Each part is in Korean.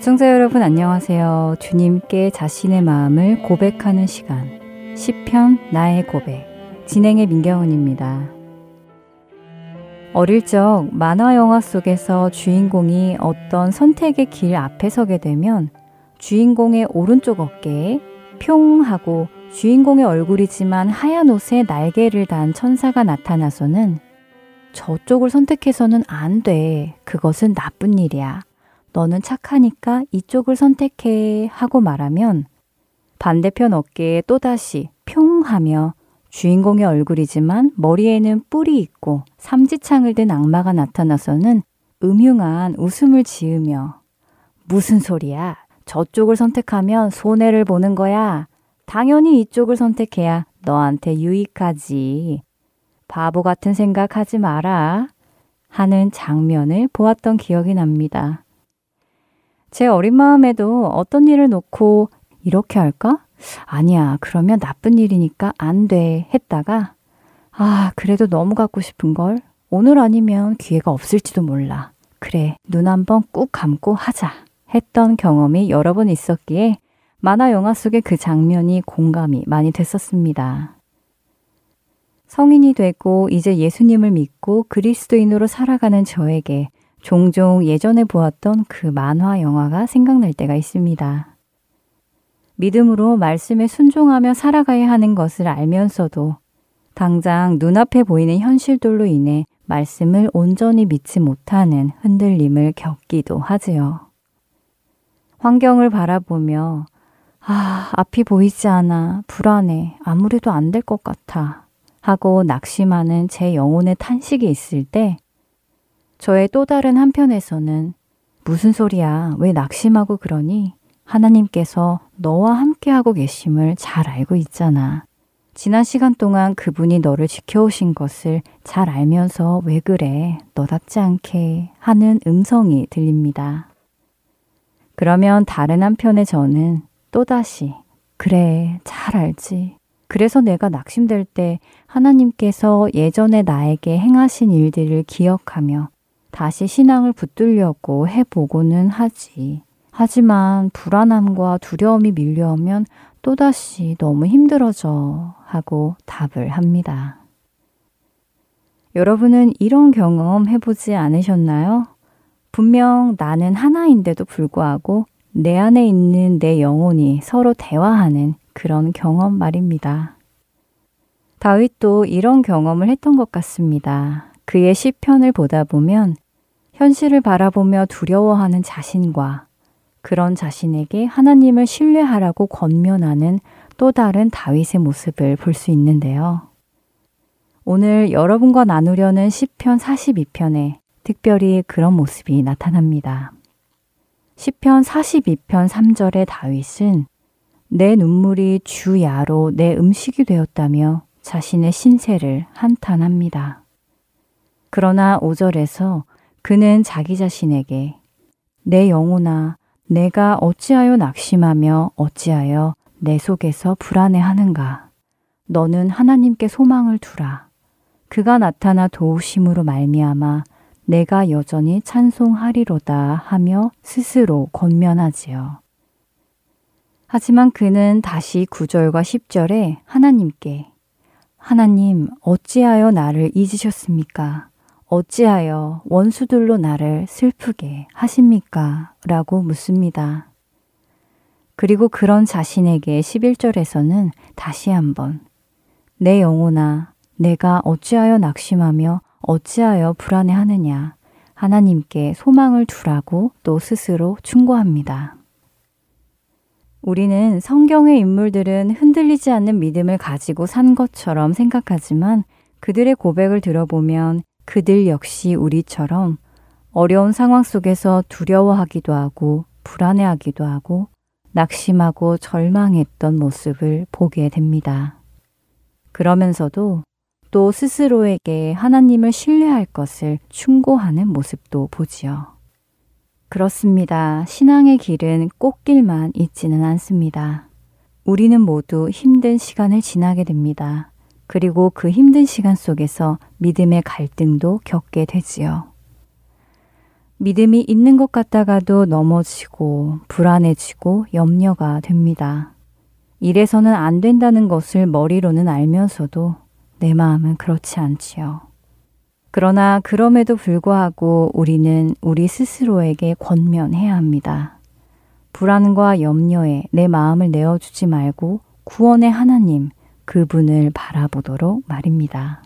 애청자 여러분 안녕하세요. 주님께 자신의 마음을 고백하는 시간. 시편 나의 고백. 진행의 민경훈입니다. 어릴 적 만화 영화 속에서 주인공이 어떤 선택의 길 앞에 서게 되면 주인공의 오른쪽 어깨에 평 하고 주인공의 얼굴이지만 하얀 옷에 날개를 단 천사가 나타나서는 저쪽을 선택해서는 안 돼. 그것은 나쁜 일이야. 너는 착하니까 이쪽을 선택해 하고 말하면 반대편 어깨에 또다시 평 하며 주인공의 얼굴이지만 머리에는 뿔이 있고 삼지창을 든 악마가 나타나서는 음흉한 웃음을 지으며 무슨 소리야? 저쪽을 선택하면 손해를 보는 거야. 당연히 이쪽을 선택해야 너한테 유익하지. 바보 같은 생각 하지 마라. 하는 장면을 보았던 기억이 납니다. 제 어린 마음에도 어떤 일을 놓고 이렇게 할까? 아니야, 그러면 나쁜 일이니까 안 돼. 했다가, 아, 그래도 너무 갖고 싶은 걸? 오늘 아니면 기회가 없을지도 몰라. 그래, 눈 한번 꾹 감고 하자. 했던 경험이 여러 번 있었기에 만화 영화 속의 그 장면이 공감이 많이 됐었습니다. 성인이 되고 이제 예수님을 믿고 그리스도인으로 살아가는 저에게 종종 예전에 보았던 그 만화 영화가 생각날 때가 있습니다. 믿음으로 말씀에 순종하며 살아가야 하는 것을 알면서도 당장 눈앞에 보이는 현실들로 인해 말씀을 온전히 믿지 못하는 흔들림을 겪기도 하지요. 환경을 바라보며 아, 앞이 보이지 않아. 불안해. 아무래도 안 될 것 같아. 하고 낙심하는 제 영혼의 탄식이 있을 때 저의 또 다른 한편에서는 무슨 소리야. 왜 낙심하고 그러니? 하나님께서 너와 함께하고 계심을 잘 알고 있잖아. 지난 시간 동안 그분이 너를 지켜오신 것을 잘 알면서 왜 그래? 너답지 않게 하는 음성이 들립니다. 그러면 다른 한편의 저는 또다시 그래, 잘 알지. 그래서 내가 낙심될 때 하나님께서 예전에 나에게 행하신 일들을 기억하며 다시 신앙을 붙들려고 해보고는 하지. 하지만 불안함과 두려움이 밀려오면 또다시 너무 힘들어져 하고 답을 합니다. 여러분은 이런 경험 해보지 않으셨나요? 분명 나는 하나인데도 불구하고 내 안에 있는 내 영혼이 서로 대화하는 그런 경험 말입니다. 다윗도 이런 경험을 했던 것 같습니다. 그의 시편을 보다 보면 현실을 바라보며 두려워하는 자신과 그런 자신에게 하나님을 신뢰하라고 권면하는 또 다른 다윗의 모습을 볼 수 있는데요. 오늘 여러분과 나누려는 시편 42편에 특별히 그런 모습이 나타납니다. 시편 42편 3절의 다윗은 내 눈물이 주야로 내 음식이 되었다며 자신의 신세를 한탄합니다. 그러나 5절에서 그는 자기 자신에게 내 영혼아 내가 어찌하여 낙심하며 어찌하여 내 속에서 불안해하는가 너는 하나님께 소망을 두라 그가 나타나 도우심으로 말미암아 내가 여전히 찬송하리로다 하며 스스로 권면하지요. 하지만 그는 다시 9절과 10절에 하나님께 하나님 어찌하여 나를 잊으셨습니까? 어찌하여 원수들로 나를 슬프게 하십니까? 라고 묻습니다. 그리고 그런 자신에게 11절에서는 다시 한번 내 영혼아 내가 어찌하여 낙심하며 어찌하여 불안해하느냐 하나님께 소망을 두라고 또 스스로 충고합니다. 우리는 성경의 인물들은 흔들리지 않는 믿음을 가지고 산 것처럼 생각하지만 그들의 고백을 들어보면 그들 역시 우리처럼 어려운 상황 속에서 두려워하기도 하고 불안해하기도 하고 낙심하고 절망했던 모습을 보게 됩니다. 그러면서도 또 스스로에게 하나님을 신뢰할 것을 충고하는 모습도 보지요. 그렇습니다. 신앙의 길은 꽃길만 있지는 않습니다. 우리는 모두 힘든 시간을 지나게 됩니다. 그리고 그 힘든 시간 속에서 믿음의 갈등도 겪게 되지요. 믿음이 있는 것 같다가도 넘어지고 불안해지고 염려가 됩니다. 이래서는 안 된다는 것을 머리로는 알면서도 내 마음은 그렇지 않지요. 그러나 그럼에도 불구하고 우리는 우리 스스로에게 권면해야 합니다. 불안과 염려에 내 마음을 내어주지 말고 구원의 하나님, 그분을 바라보도록 말입니다.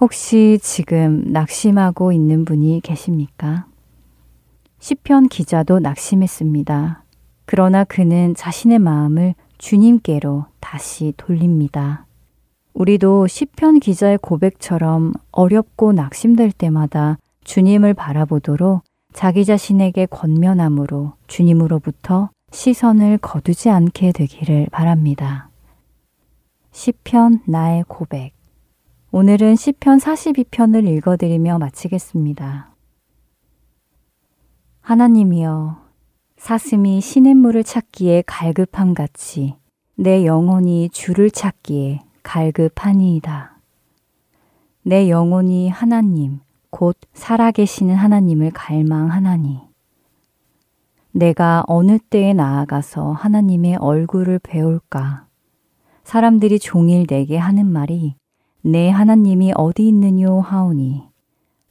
혹시 지금 낙심하고 있는 분이 계십니까? 시편 기자도 낙심했습니다. 그러나 그는 자신의 마음을 주님께로 다시 돌립니다. 우리도 시편 기자의 고백처럼 어렵고 낙심될 때마다 주님을 바라보도록 자기 자신에게 권면함으로 주님으로부터 시선을 거두지 않게 되기를 바랍니다. 시편 나의 고백 오늘은 시편 42편을 읽어 드리며 마치겠습니다. 하나님이여 사슴이 시냇물을 찾기에 갈급함 같이 내 영혼이 주를 찾기에 갈급하니이다. 내 영혼이 하나님 곧 살아계시는 하나님을 갈망하나니 내가 어느 때에 나아가서 하나님의 얼굴을 배울까? 사람들이 종일 내게 하는 말이 내 하나님이 어디 있느뇨 하오니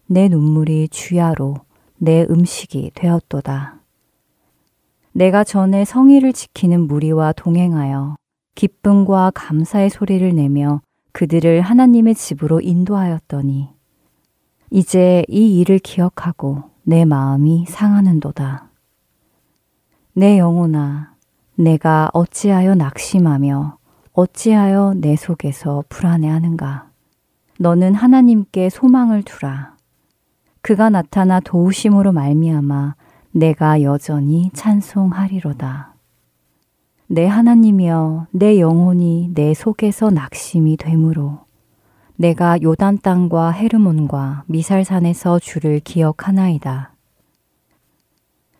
내 눈물이 주야로 내 음식이 되었도다. 내가 전에 성의를 지키는 무리와 동행하여 기쁨과 감사의 소리를 내며 그들을 하나님의 집으로 인도하였더니 이제 이 일을 기억하고 내 마음이 상하는도다. 내 영혼아, 내가 어찌하여 낙심하며 어찌하여 내 속에서 불안해하는가? 너는 하나님께 소망을 두라. 그가 나타나 도우심으로 말미암아 내가 여전히 찬송하리로다. 내 하나님이여 내 영혼이 내 속에서 낙심이 되므로 내가 요단 땅과 헤르몬과 미살산에서 주를 기억하나이다.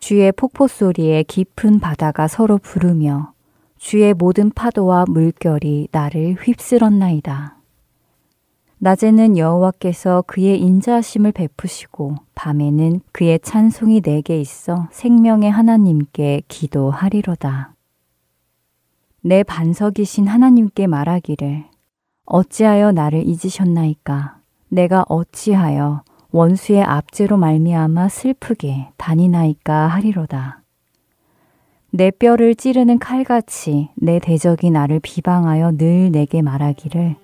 주의 폭포 소리에 깊은 바다가 서로 부르며 주의 모든 파도와 물결이 나를 휩쓸었나이다. 낮에는 여호와께서 그의 인자하심을 베푸시고 밤에는 그의 찬송이 내게 있어 생명의 하나님께 기도하리로다. 내 반석이신 하나님께 말하기를 어찌하여 나를 잊으셨나이까 내가 어찌하여 원수의 압제로 말미암아 슬프게 다니나이까 하리로다. 내 뼈를 찌르는 칼같이 내 대적이 나를 비방하여 늘 내게 말하기를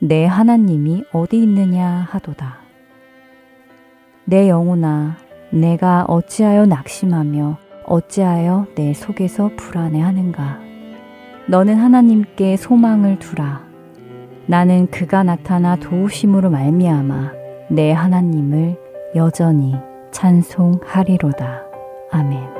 내 하나님이 어디 있느냐 하도다. 내 영혼아, 내가 어찌하여 낙심하며 어찌하여 내 속에서 불안해하는가? 너는 하나님께 소망을 두라. 나는 그가 나타나 도우심으로 말미암아 내 하나님을 여전히 찬송하리로다. 아멘.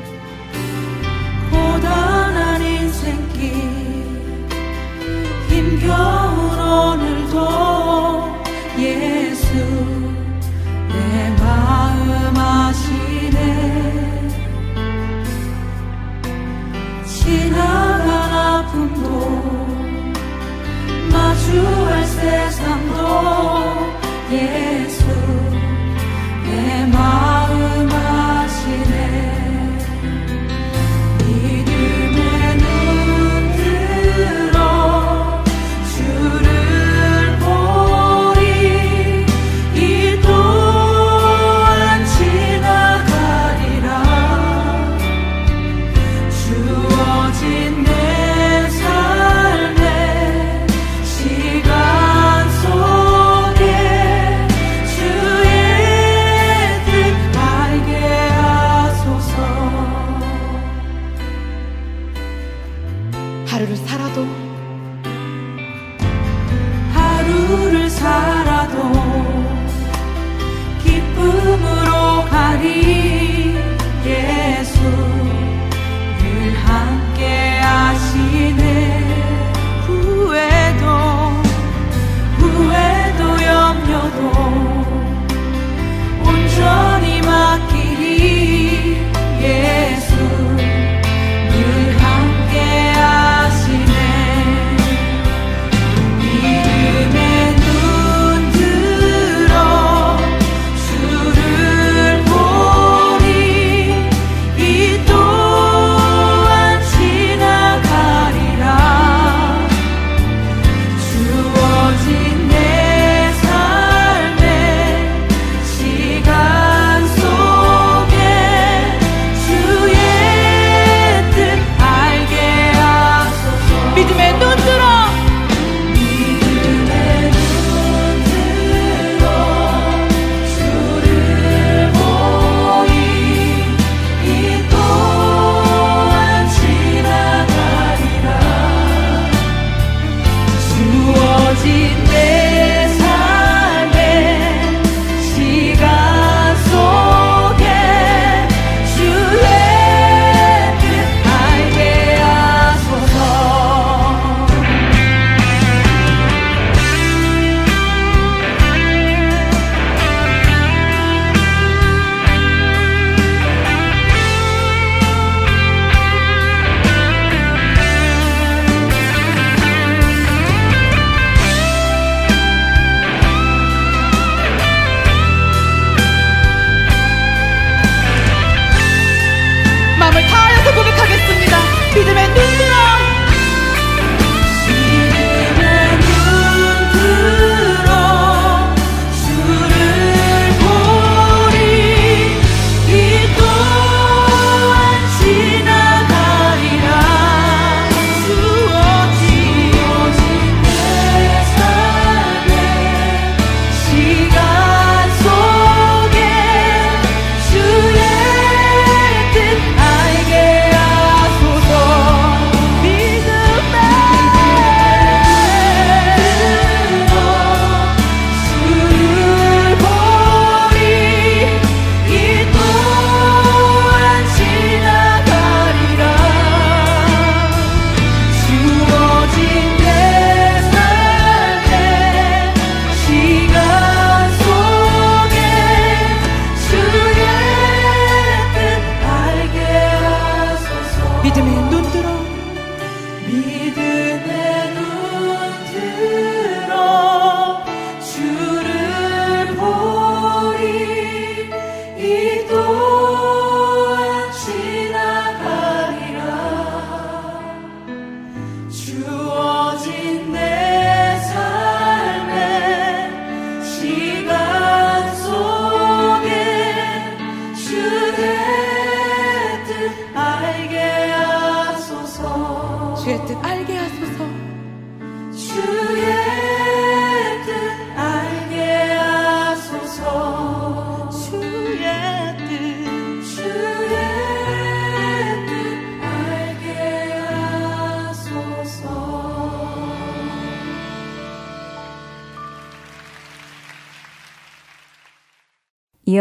주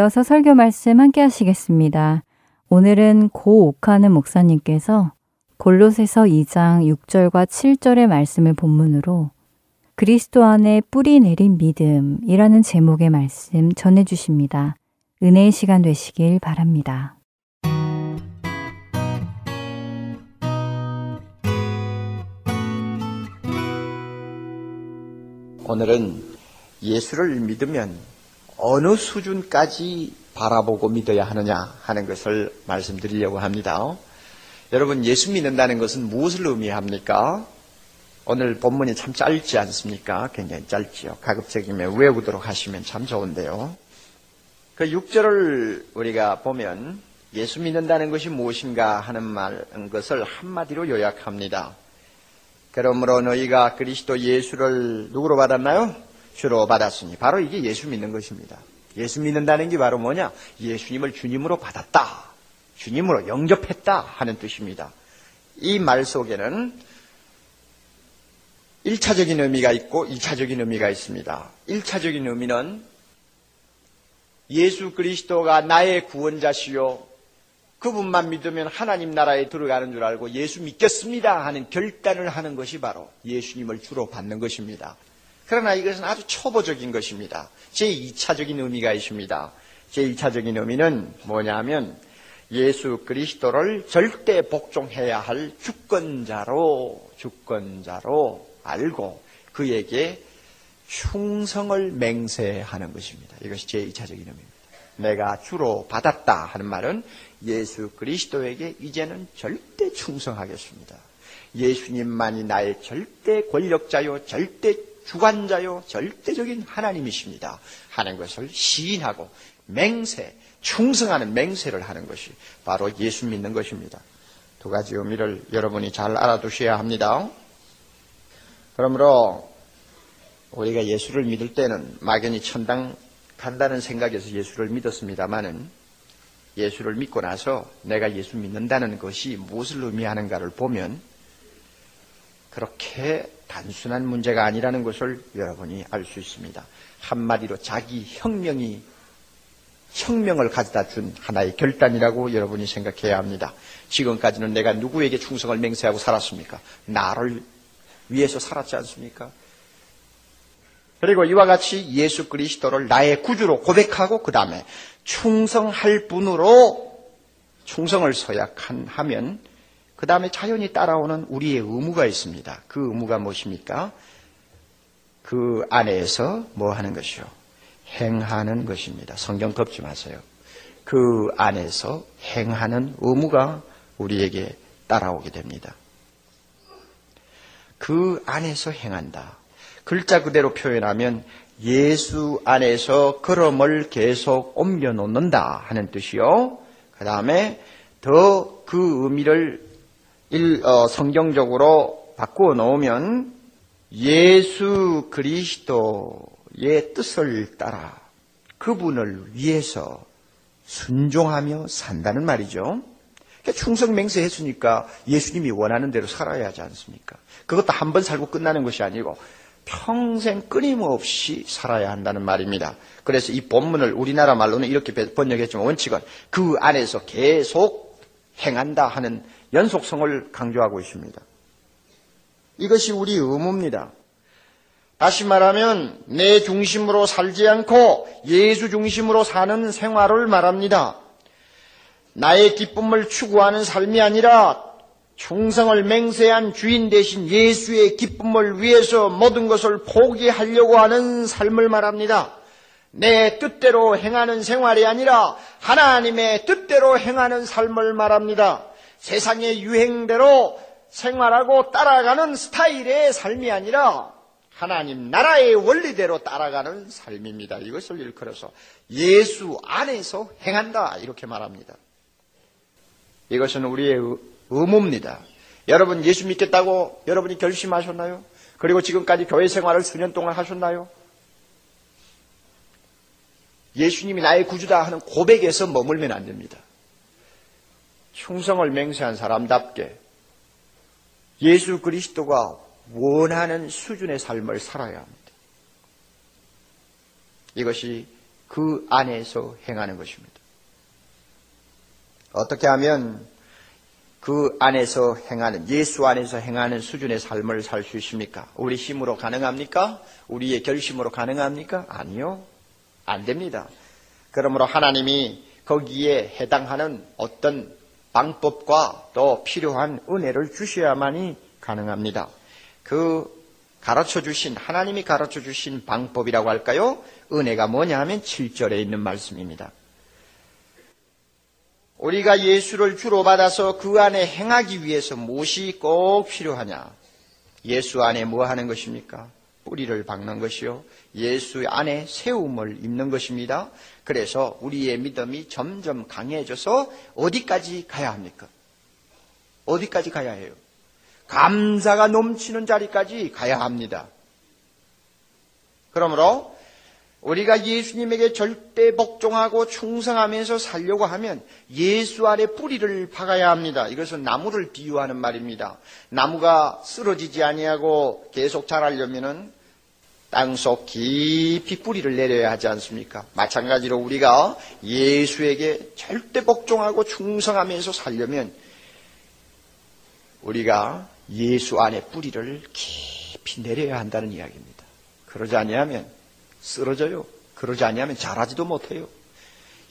이어서 설교 말씀 함께 하시겠습니다. 오늘은 고옥하는 목사님께서 골로새서 2장 6절과 7절의 말씀을 본문으로 그리스도 안에 뿌리 내린 믿음이라는 제목의 말씀 전해 주십니다. 은혜의 시간 되시길 바랍니다. 오늘은 예수를 믿으면 어느 수준까지 바라보고 믿어야 하느냐 하는 것을 말씀드리려고 합니다. 여러분, 예수 믿는다는 것은 무엇을 의미합니까? 오늘 본문이 참 짧지 않습니까? 굉장히 짧지요. 가급적이면 외우도록 하시면 참 좋은데요. 그 6절을 우리가 보면 예수 믿는다는 것이 무엇인가 하는 말, 것을 한마디로 요약합니다. 그러므로 너희가 그리스도 예수를 누구로 받았나요? 주로 받았으니 바로 이게 예수 믿는 것입니다. 예수 믿는다는 게 바로 뭐냐? 예수님을 주님으로 받았다. 주님으로 영접했다 하는 뜻입니다. 이 말 속에는 1차적인 의미가 있고 2차적인 의미가 있습니다. 1차적인 의미는 예수 그리스도가 나의 구원자시요. 그분만 믿으면 하나님 나라에 들어가는 줄 알고 예수 믿겠습니다 하는 결단을 하는 것이 바로 예수님을 주로 받는 것입니다. 그러나 이것은 아주 초보적인 것입니다. 제2차적인 의미가 있습니다. 제2차적인 의미는 뭐냐면 예수 그리스도를 절대 복종해야 할 주권자로, 주권자로 알고 그에게 충성을 맹세하는 것입니다. 이것이 제2차적인 의미입니다. 내가 주로 받았다 하는 말은 예수 그리스도에게 이제는 절대 충성하겠습니다. 예수님만이 나의 절대 권력자요, 절대 주관자요, 절대적인 하나님이십니다. 하는 것을 시인하고 맹세, 충성하는 맹세를 하는 것이 바로 예수 믿는 것입니다. 두 가지 의미를 여러분이 잘 알아두셔야 합니다. 그러므로 우리가 예수를 믿을 때는 막연히 천당 간다는 생각에서 예수를 믿었습니다마는 예수를 믿고 나서 내가 예수 믿는다는 것이 무엇을 의미하는가를 보면 그렇게 단순한 문제가 아니라는 것을 여러분이 알 수 있습니다. 한마디로 자기 혁명이 혁명을 가져다 준 하나의 결단이라고 여러분이 생각해야 합니다. 지금까지는 내가 누구에게 충성을 맹세하고 살았습니까? 나를 위해서 살았지 않습니까? 그리고 이와 같이 예수 그리스도를 나의 구주로 고백하고 그 다음에 충성할 분으로 충성을 서약하면 그 다음에 자연히 따라오는 우리의 의무가 있습니다. 그 의무가 무엇입니까? 그 안에서 뭐 하는 것이요? 행하는 것입니다. 성경 덮지 마세요. 그 안에서 행하는 의무가 우리에게 따라오게 됩니다. 그 안에서 행한다. 글자 그대로 표현하면 예수 안에서 걸음을 계속 옮겨 놓는다 하는 뜻이요. 그 다음에 더 그 의미를 일, 어, 성경적으로 바꾸어 놓으면 예수 그리스도의 뜻을 따라 그분을 위해서 순종하며 산다는 말이죠. 그러니까 충성 맹세했으니까 예수님이 원하는 대로 살아야 하지 않습니까? 그것도 한 번 살고 끝나는 것이 아니고 평생 끊임없이 살아야 한다는 말입니다. 그래서 이 본문을 우리나라 말로는 이렇게 번역했지만 원칙은 그 안에서 계속 행한다 하는 연속성을 강조하고 있습니다. 이것이 우리 의무입니다. 다시 말하면 내 중심으로 살지 않고 예수 중심으로 사는 생활을 말합니다. 나의 기쁨을 추구하는 삶이 아니라 충성을 맹세한 주인 대신 예수의 기쁨을 위해서 모든 것을 포기하려고 하는 삶을 말합니다. 내 뜻대로 행하는 생활이 아니라 하나님의 뜻대로 행하는 삶을 말합니다. 세상의 유행대로 생활하고 따라가는 스타일의 삶이 아니라 하나님 나라의 원리대로 따라가는 삶입니다. 이것을 일컬어서 예수 안에서 행한다 이렇게 말합니다. 이것은 우리의 의무입니다. 여러분 예수 믿겠다고 여러분이 결심하셨나요? 그리고 지금까지 교회 생활을 수년 동안 하셨나요? 예수님이 나의 구주다 하는 고백에서 머물면 안 됩니다. 충성을 맹세한 사람답게 예수 그리스도가 원하는 수준의 삶을 살아야 합니다. 이것이 그 안에서 행하는 것입니다. 어떻게 하면 그 안에서 행하는, 예수 안에서 행하는 수준의 삶을 살 수 있습니까? 우리 힘으로 가능합니까? 우리의 결심으로 가능합니까? 아니요. 안 됩니다. 그러므로 하나님이 거기에 해당하는 어떤 방법과 또 필요한 은혜를 주셔야만이 가능합니다. 그 가르쳐 주신, 하나님이 가르쳐 주신 방법이라고 할까요? 은혜가 뭐냐 하면 7절에 있는 말씀입니다. 우리가 예수를 주로 받아서 그 안에 행하기 위해서 무엇이 꼭 필요하냐? 예수 안에 뭐 하는 것입니까? 뿌리를 박는 것이요. 예수 안에 세움을 입는 것입니다. 그래서 우리의 믿음이 점점 강해져서 어디까지 가야 합니까? 어디까지 가야 해요? 감사가 넘치는 자리까지 가야 합니다. 그러므로 우리가 예수님에게 절대 복종하고 충성하면서 살려고 하면 예수 안에 뿌리를 박아야 합니다. 이것은 나무를 비유하는 말입니다. 나무가 쓰러지지 아니하고 계속 자라려면은 땅속 깊이 뿌리를 내려야 하지 않습니까? 마찬가지로 우리가 예수에게 절대 복종하고 충성하면서 살려면 우리가 예수 안에 뿌리를 깊이 내려야 한다는 이야기입니다. 그러지 아니하면 쓰러져요. 그러지 아니하면 자라지도 못해요.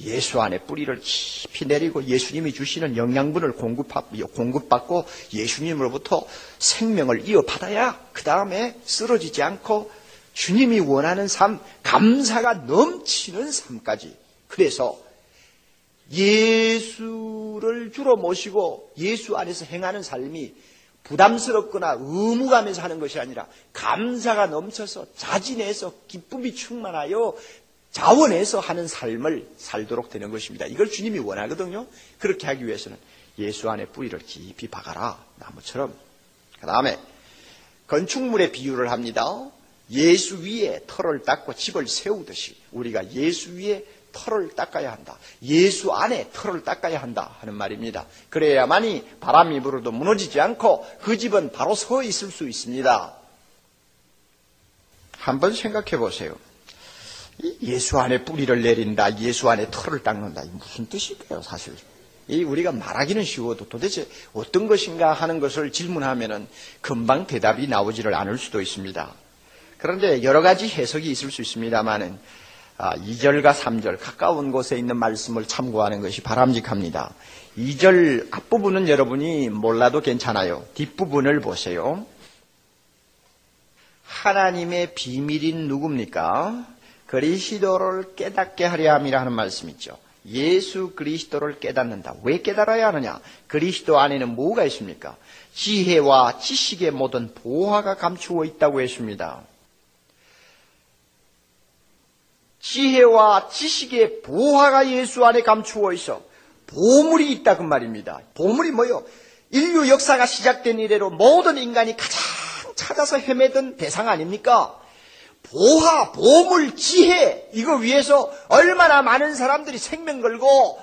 예수 안에 뿌리를 깊이 내리고 예수님이 주시는 영양분을 공급받고 예수님으로부터 생명을 이어받아야 그 다음에 쓰러지지 않고 주님이 원하는 삶, 감사가 넘치는 삶까지. 그래서 예수를 주로 모시고 예수 안에서 행하는 삶이 부담스럽거나 의무감에서 하는 것이 아니라 감사가 넘쳐서 자진해서 기쁨이 충만하여 자원해서 하는 삶을 살도록 되는 것입니다. 이걸 주님이 원하거든요. 그렇게 하기 위해서는 예수 안에 뿌리를 깊이 박아라. 나무처럼. 그 다음에 건축물의 비유를 합니다. 예수 위에 털을 닦고 집을 세우듯이 우리가 예수 위에 털을 닦아야 한다. 예수 안에 털을 닦아야 한다 하는 말입니다. 그래야만이 바람이 불어도 무너지지 않고 그 집은 바로 서 있을 수 있습니다. 한번 생각해 보세요. 예수 안에 뿌리를 내린다, 예수 안에 털을 닦는다. 무슨 뜻일까요, 사실? 이 우리가 말하기는 쉬워도 도대체 어떤 것인가 하는 것을 질문하면은 금방 대답이 나오지를 않을 수도 있습니다. 그런데 여러 가지 해석이 있을 수 있습니다만은 2절과 아, 3절 가까운 곳에 있는 말씀을 참고하는 것이 바람직합니다. 2절 앞부분은 여러분이 몰라도 괜찮아요. 뒷부분을 보세요. 하나님의 비밀인 누굽니까? 그리스도를 깨닫게 하려 함이라 하는 말씀 있죠. 예수 그리스도를 깨닫는다. 왜 깨달아야 하느냐? 그리스도 안에는 뭐가 있습니까? 지혜와 지식의 모든 보화가 감추어 있다고 했습니다. 지혜와 지식의 보화가 예수 안에 감추어 있어 보물이 있다 그 말입니다. 보물이 뭐요? 인류 역사가 시작된 이래로 모든 인간이 가장 찾아서 헤매던 대상 아닙니까? 보화, 보물, 지혜 이거 위해서 얼마나 많은 사람들이 생명 걸고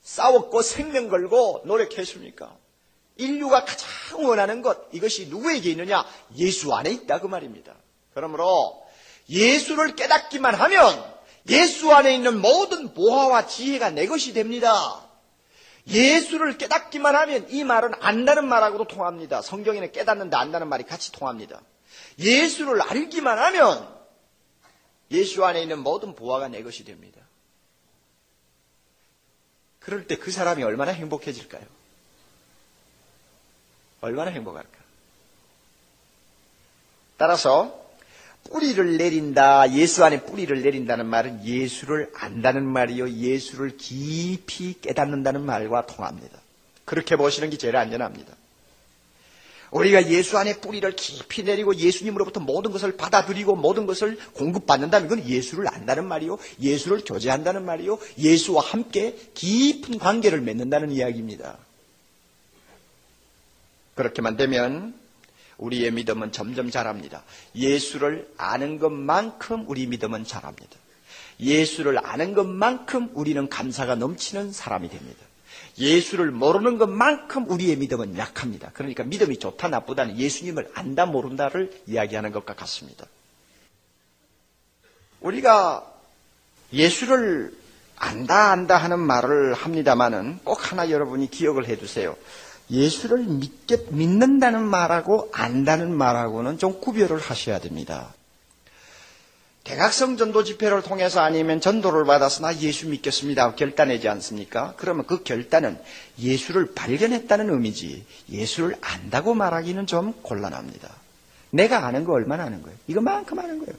싸웠고 생명 걸고 노력했습니까? 인류가 가장 원하는 것 이것이 누구에게 있느냐? 예수 안에 있다 그 말입니다. 그러므로 예수를 깨닫기만 하면 예수 안에 있는 모든 보화와 지혜가 내 것이 됩니다. 예수를 깨닫기만 하면 이 말은 안다는 말하고도 통합니다. 성경에는 깨닫는데 안다는 말이 같이 통합니다. 예수를 알기만 하면 예수 안에 있는 모든 보화가 내 것이 됩니다. 그럴 때 그 사람이 얼마나 행복해질까요? 얼마나 행복할까? 따라서 뿌리를 내린다. 예수 안에 뿌리를 내린다는 말은 예수를 안다는 말이요. 예수를 깊이 깨닫는다는 말과 통합니다. 그렇게 보시는 게 제일 안전합니다. 우리가 예수 안에 뿌리를 깊이 내리고 예수님으로부터 모든 것을 받아들이고 모든 것을 공급받는다면 그건 예수를 안다는 말이요. 예수를 교제한다는 말이요. 예수와 함께 깊은 관계를 맺는다는 이야기입니다. 그렇게만 되면 우리의 믿음은 점점 자랍니다. 예수를 아는 것만큼 우리 믿음은 자랍니다. 예수를 아는 것만큼 우리는 감사가 넘치는 사람이 됩니다. 예수를 모르는 것만큼 우리의 믿음은 약합니다. 그러니까 믿음이 좋다 나쁘다는 예수님을 안다 모른다를 이야기하는 것과 같습니다. 우리가 예수를 안다 안다 하는 말을 합니다마는 꼭 하나 여러분이 기억을 해 두세요. 예수를 믿게, 믿는다는 말하고 안다는 말하고는 좀 구별을 하셔야 됩니다. 대각성 전도 집회를 통해서 아니면 전도를 받아서 나 예수 믿겠습니다. 결단하지 않습니까? 그러면 그 결단은 예수를 발견했다는 의미지 예수를 안다고 말하기는 좀 곤란합니다. 내가 아는 거 얼마나 아는 거예요? 이것만큼 아는 거예요.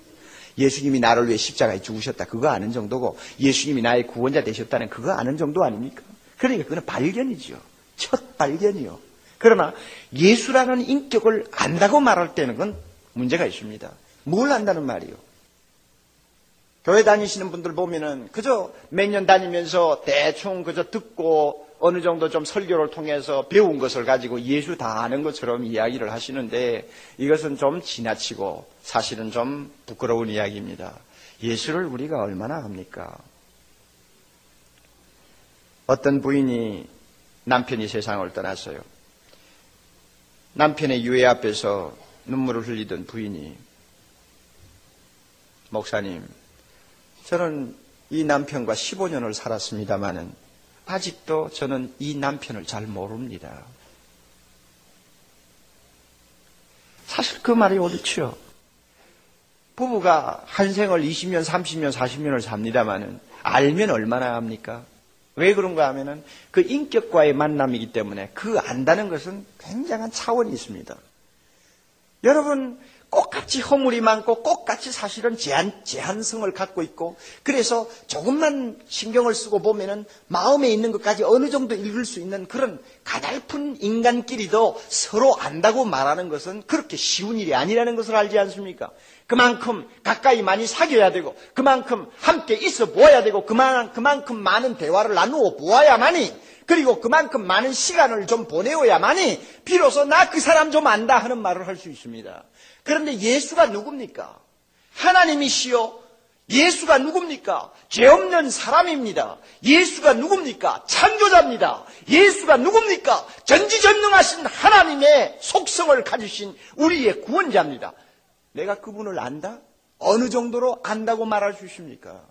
예수님이 나를 위해 십자가에 죽으셨다. 그거 아는 정도고 예수님이 나의 구원자 되셨다는 그거 아는 정도 아닙니까? 그러니까 그건 발견이죠. 첫 발견이요. 그러나 예수라는 인격을 안다고 말할 때는 건 문제가 있습니다. 뭘 안다는 말이요? 교회 다니시는 분들 보면은 그저 몇 년 다니면서 대충 그저 듣고 어느 정도 좀 설교를 통해서 배운 것을 가지고 예수 다 아는 것처럼 이야기를 하시는데 이것은 좀 지나치고 사실은 좀 부끄러운 이야기입니다. 예수를 우리가 얼마나 압니까? 어떤 부인이 남편이 세상을 떠났어요. 남편의 유해 앞에서 눈물을 흘리던 부인이 목사님, 저는 이 남편과 15년을 살았습니다마는 아직도 저는 이 남편을 잘 모릅니다. 사실 그 말이 옳죠. 부부가 한 생을 20년, 30년, 40년을 삽니다마는 알면 얼마나 합니까? 왜 그런가 하면은 그 인격과의 만남이기 때문에 그 안다는 것은 굉장한 차원이 있습니다. 여러분, 똑같이 허물이 많고 똑같이 사실은 제한, 제한성을 갖고 있고 그래서 조금만 신경을 쓰고 보면은 마음에 있는 것까지 어느 정도 읽을 수 있는 그런 가달픈 인간끼리도 서로 안다고 말하는 것은 그렇게 쉬운 일이 아니라는 것을 알지 않습니까? 그만큼 가까이 많이 사귀어야 되고 그만큼 함께 있어 보아야 되고 그만, 그만큼 많은 대화를 나누어 보아야만이 그리고 그만큼 많은 시간을 좀 보내어야만이 비로소 나 그 사람 좀 안다 하는 말을 할 수 있습니다. 그런데 예수가 누굽니까? 하나님이시요. 예수가 누굽니까? 죄 없는 사람입니다. 예수가 누굽니까? 창조자입니다. 예수가 누굽니까? 전지전능하신 하나님의 속성을 가지신 우리의 구원자입니다. 내가 그분을 안다? 어느 정도로 안다고 말할 수 있습니까?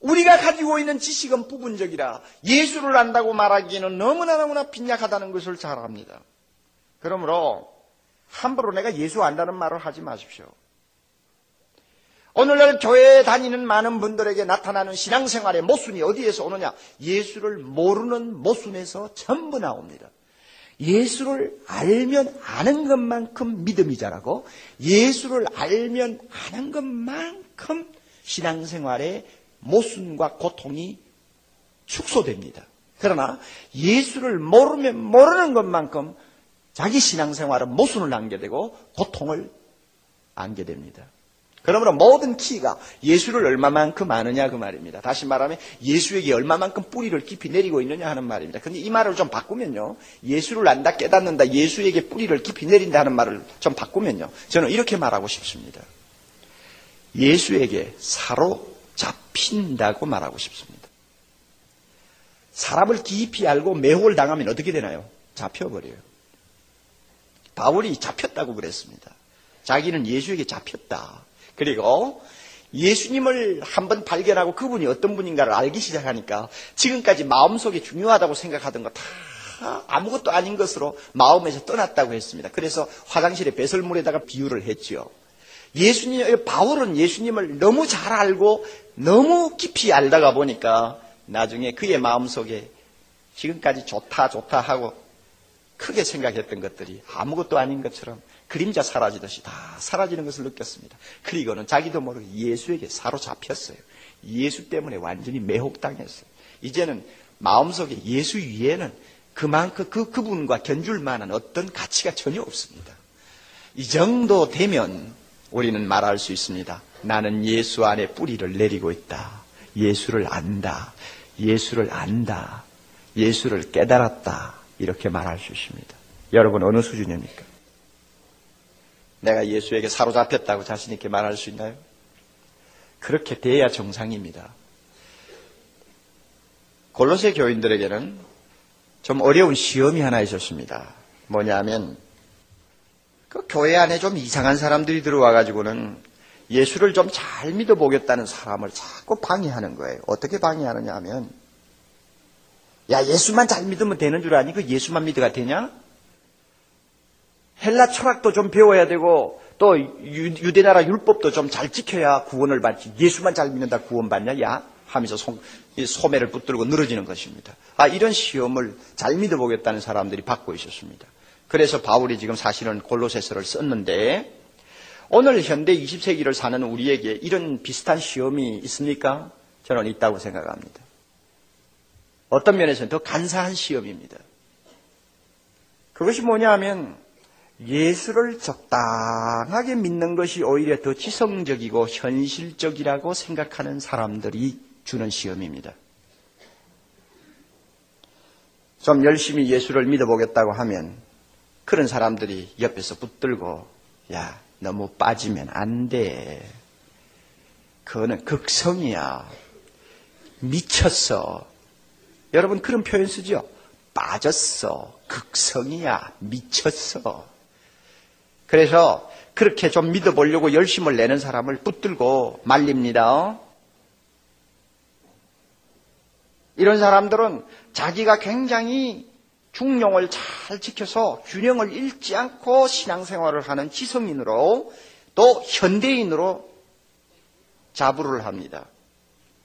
우리가 가지고 있는 지식은 부분적이라 예수를 안다고 말하기에는 너무나 너무나 빈약하다는 것을 잘 압니다. 그러므로 함부로 내가 예수 안다는 말을 하지 마십시오. 오늘날 교회에 다니는 많은 분들에게 나타나는 신앙생활의 모순이 어디에서 오느냐? 예수를 모르는 모순에서 전부 나옵니다. 예수를 알면 아는 것만큼 믿음이 자라고 예수를 알면 아는 것만큼 신앙생활의 모순과 고통이 축소됩니다. 그러나 예수를 모르면 모르는 것만큼 자기 신앙생활은 모순을 안게 되고 고통을 안게 됩니다. 그러므로 모든 키가 예수를 얼마만큼 아느냐 그 말입니다. 다시 말하면 예수에게 얼마만큼 뿌리를 깊이 내리고 있느냐 하는 말입니다. 근데 이 말을 좀 바꾸면요. 예수를 안다 깨닫는다 예수에게 뿌리를 깊이 내린다 하는 말을 좀 바꾸면요. 저는 이렇게 말하고 싶습니다. 예수에게 사로잡힌다고 말하고 싶습니다. 사람을 깊이 알고 매혹을 당하면 어떻게 되나요? 잡혀버려요. 바울이 잡혔다고 그랬습니다. 자기는 예수에게 잡혔다. 그리고 예수님을 한번 발견하고 그분이 어떤 분인가를 알기 시작하니까 지금까지 마음속에 중요하다고 생각하던 거 다 아무것도 아닌 것으로 마음에서 떠났다고 했습니다. 그래서 화장실에 배설물에다가 비유를 했지요. 예수님, 바울은 예수님을 너무 잘 알고 너무 깊이 알다가 보니까 나중에 그의 마음속에 지금까지 좋다, 좋다 하고 크게 생각했던 것들이 아무것도 아닌 것처럼 그림자 사라지듯이 다 사라지는 것을 느꼈습니다. 그리고는 자기도 모르게 예수에게 사로잡혔어요. 예수 때문에 완전히 매혹당했어요. 이제는 마음속에 예수 위에는 그만큼 그 그분과 견줄 만한 어떤 가치가 전혀 없습니다. 이 정도 되면 우리는 말할 수 있습니다. 나는 예수 안에 뿌리를 내리고 있다. 예수를 안다. 예수를 안다. 예수를 깨달았다. 이렇게 말할 수 있습니다. 여러분 어느 수준입니까? 내가 예수에게 사로잡혔다고 자신 있게 말할 수 있나요? 그렇게 돼야 정상입니다. 골로새 교인들에게는 좀 어려운 시험이 하나 있었습니다. 뭐냐면 그 교회 안에 좀 이상한 사람들이 들어와 가지고는 예수를 좀 잘 믿어 보겠다는 사람을 자꾸 방해하는 거예요. 어떻게 방해하느냐 하면 야 예수만 잘 믿으면 되는 줄 아니? 그 예수만 믿어가 되냐? 헬라 철학도 좀 배워야 되고 또 유대 나라 율법도 좀 잘 지켜야 구원을 받지. 예수만 잘 믿는다 구원 받냐? 야 하면서 소, 소매를 붙들고 늘어지는 것입니다. 아 이런 시험을 잘 믿어보겠다는 사람들이 받고 있었습니다. 그래서 바울이 지금 사실은 골로새서를 썼는데 오늘 현대 20세기를 사는 우리에게 이런 비슷한 시험이 있습니까? 저는 있다고 생각합니다. 어떤 면에서는 더 간사한 시험입니다. 그것이 뭐냐 하면 예수를 적당하게 믿는 것이 오히려 더 지성적이고 현실적이라고 생각하는 사람들이 주는 시험입니다. 좀 열심히 예수를 믿어보겠다고 하면 그런 사람들이 옆에서 붙들고 야 너무 빠지면 안 돼. 그거는 극성이야. 미쳤어. 여러분 그런 표현 쓰죠? 빠졌어. 극성이야. 미쳤어. 그래서 그렇게 좀 믿어보려고 열심을 내는 사람을 붙들고 말립니다. 이런 사람들은 자기가 굉장히 중용을 잘 지켜서 균형을 잃지 않고 신앙생활을 하는 지성인으로 또 현대인으로 자부를 합니다.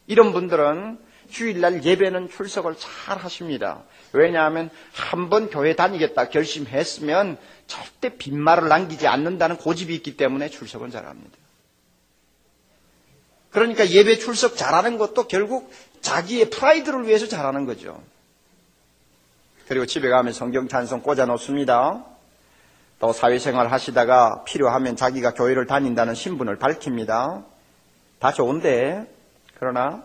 이런 분들은 주일날 예배는 출석을 잘 하십니다. 왜냐하면 한 번 교회 다니겠다 결심했으면 절대 빈말을 남기지 않는다는 고집이 있기 때문에 출석은 잘합니다. 그러니까 예배 출석 잘하는 것도 결국 자기의 프라이드를 위해서 잘하는 거죠. 그리고 집에 가면 성경 찬송 꽂아 놓습니다. 또 사회생활 하시다가 필요하면 자기가 교회를 다닌다는 신분을 밝힙니다. 다 좋은데, 그러나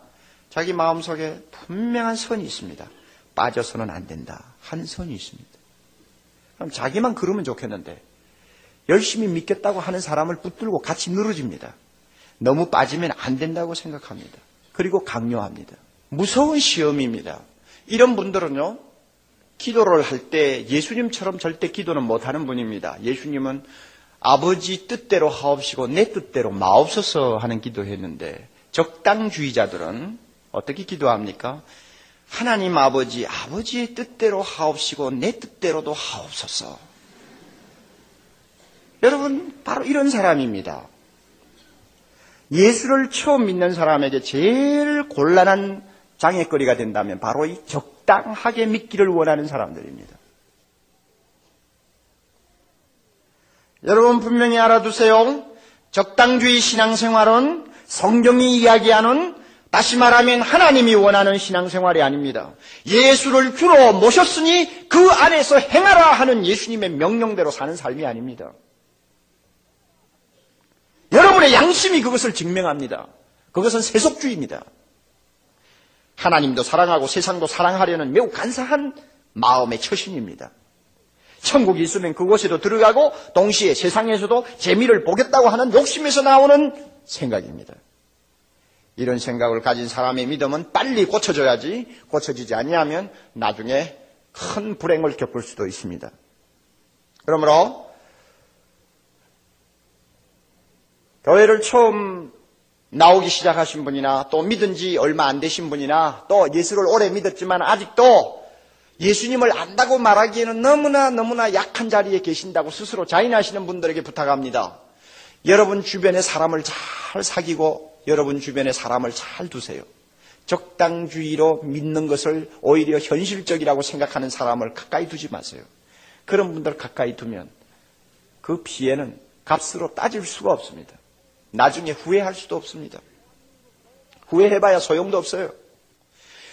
자기 마음속에 분명한 선이 있습니다. 빠져서는 안 된다. 한 선이 있습니다. 그럼 자기만 그러면 좋겠는데, 열심히 믿겠다고 하는 사람을 붙들고 같이 늘어집니다. 너무 빠지면 안 된다고 생각합니다. 그리고 강요합니다. 무서운 시험입니다. 이런 분들은요, 기도를 할 때 예수님처럼 절대 기도는 못하는 분입니다. 예수님은 아버지 뜻대로 하옵시고 내 뜻대로 마옵소서 하는 기도했는데 적당주의자들은 어떻게 기도합니까? 하나님 아버지, 아버지의 뜻대로 하옵시고 내 뜻대로도 하옵소서. 여러분, 바로 이런 사람입니다. 예수를 처음 믿는 사람에게 제일 곤란한 장애거리가 된다면 바로 이 적당하게 믿기를 원하는 사람들입니다. 여러분 분명히 알아두세요. 적당주의 신앙생활은 성경이 이야기하는 다시 말하면 하나님이 원하는 신앙생활이 아닙니다. 예수를 주로 모셨으니 그 안에서 행하라 하는 예수님의 명령대로 사는 삶이 아닙니다. 여러분의 양심이 그것을 증명합니다. 그것은 세속주의입니다. 하나님도 사랑하고 세상도 사랑하려는 매우 간사한 마음의 처신입니다. 천국이 있으면 그곳에도 들어가고 동시에 세상에서도 재미를 보겠다고 하는 욕심에서 나오는 생각입니다. 이런 생각을 가진 사람의 믿음은 빨리 고쳐져야지 고쳐지지 아니하면 나중에 큰 불행을 겪을 수도 있습니다. 그러므로 교회를 처음 나오기 시작하신 분이나 또 믿은 지 얼마 안 되신 분이나 또 예수를 오래 믿었지만 아직도 예수님을 안다고 말하기에는 너무나 너무나 약한 자리에 계신다고 스스로 자인하시는 분들에게 부탁합니다. 여러분 주변에 사람을 잘 사귀고 여러분 주변에 사람을 잘 두세요. 적당주의로 믿는 것을 오히려 현실적이라고 생각하는 사람을 가까이 두지 마세요. 그런 분들 가까이 두면 그 피해는 값으로 따질 수가 없습니다. 나중에 후회할 수도 없습니다. 후회해봐야 소용도 없어요.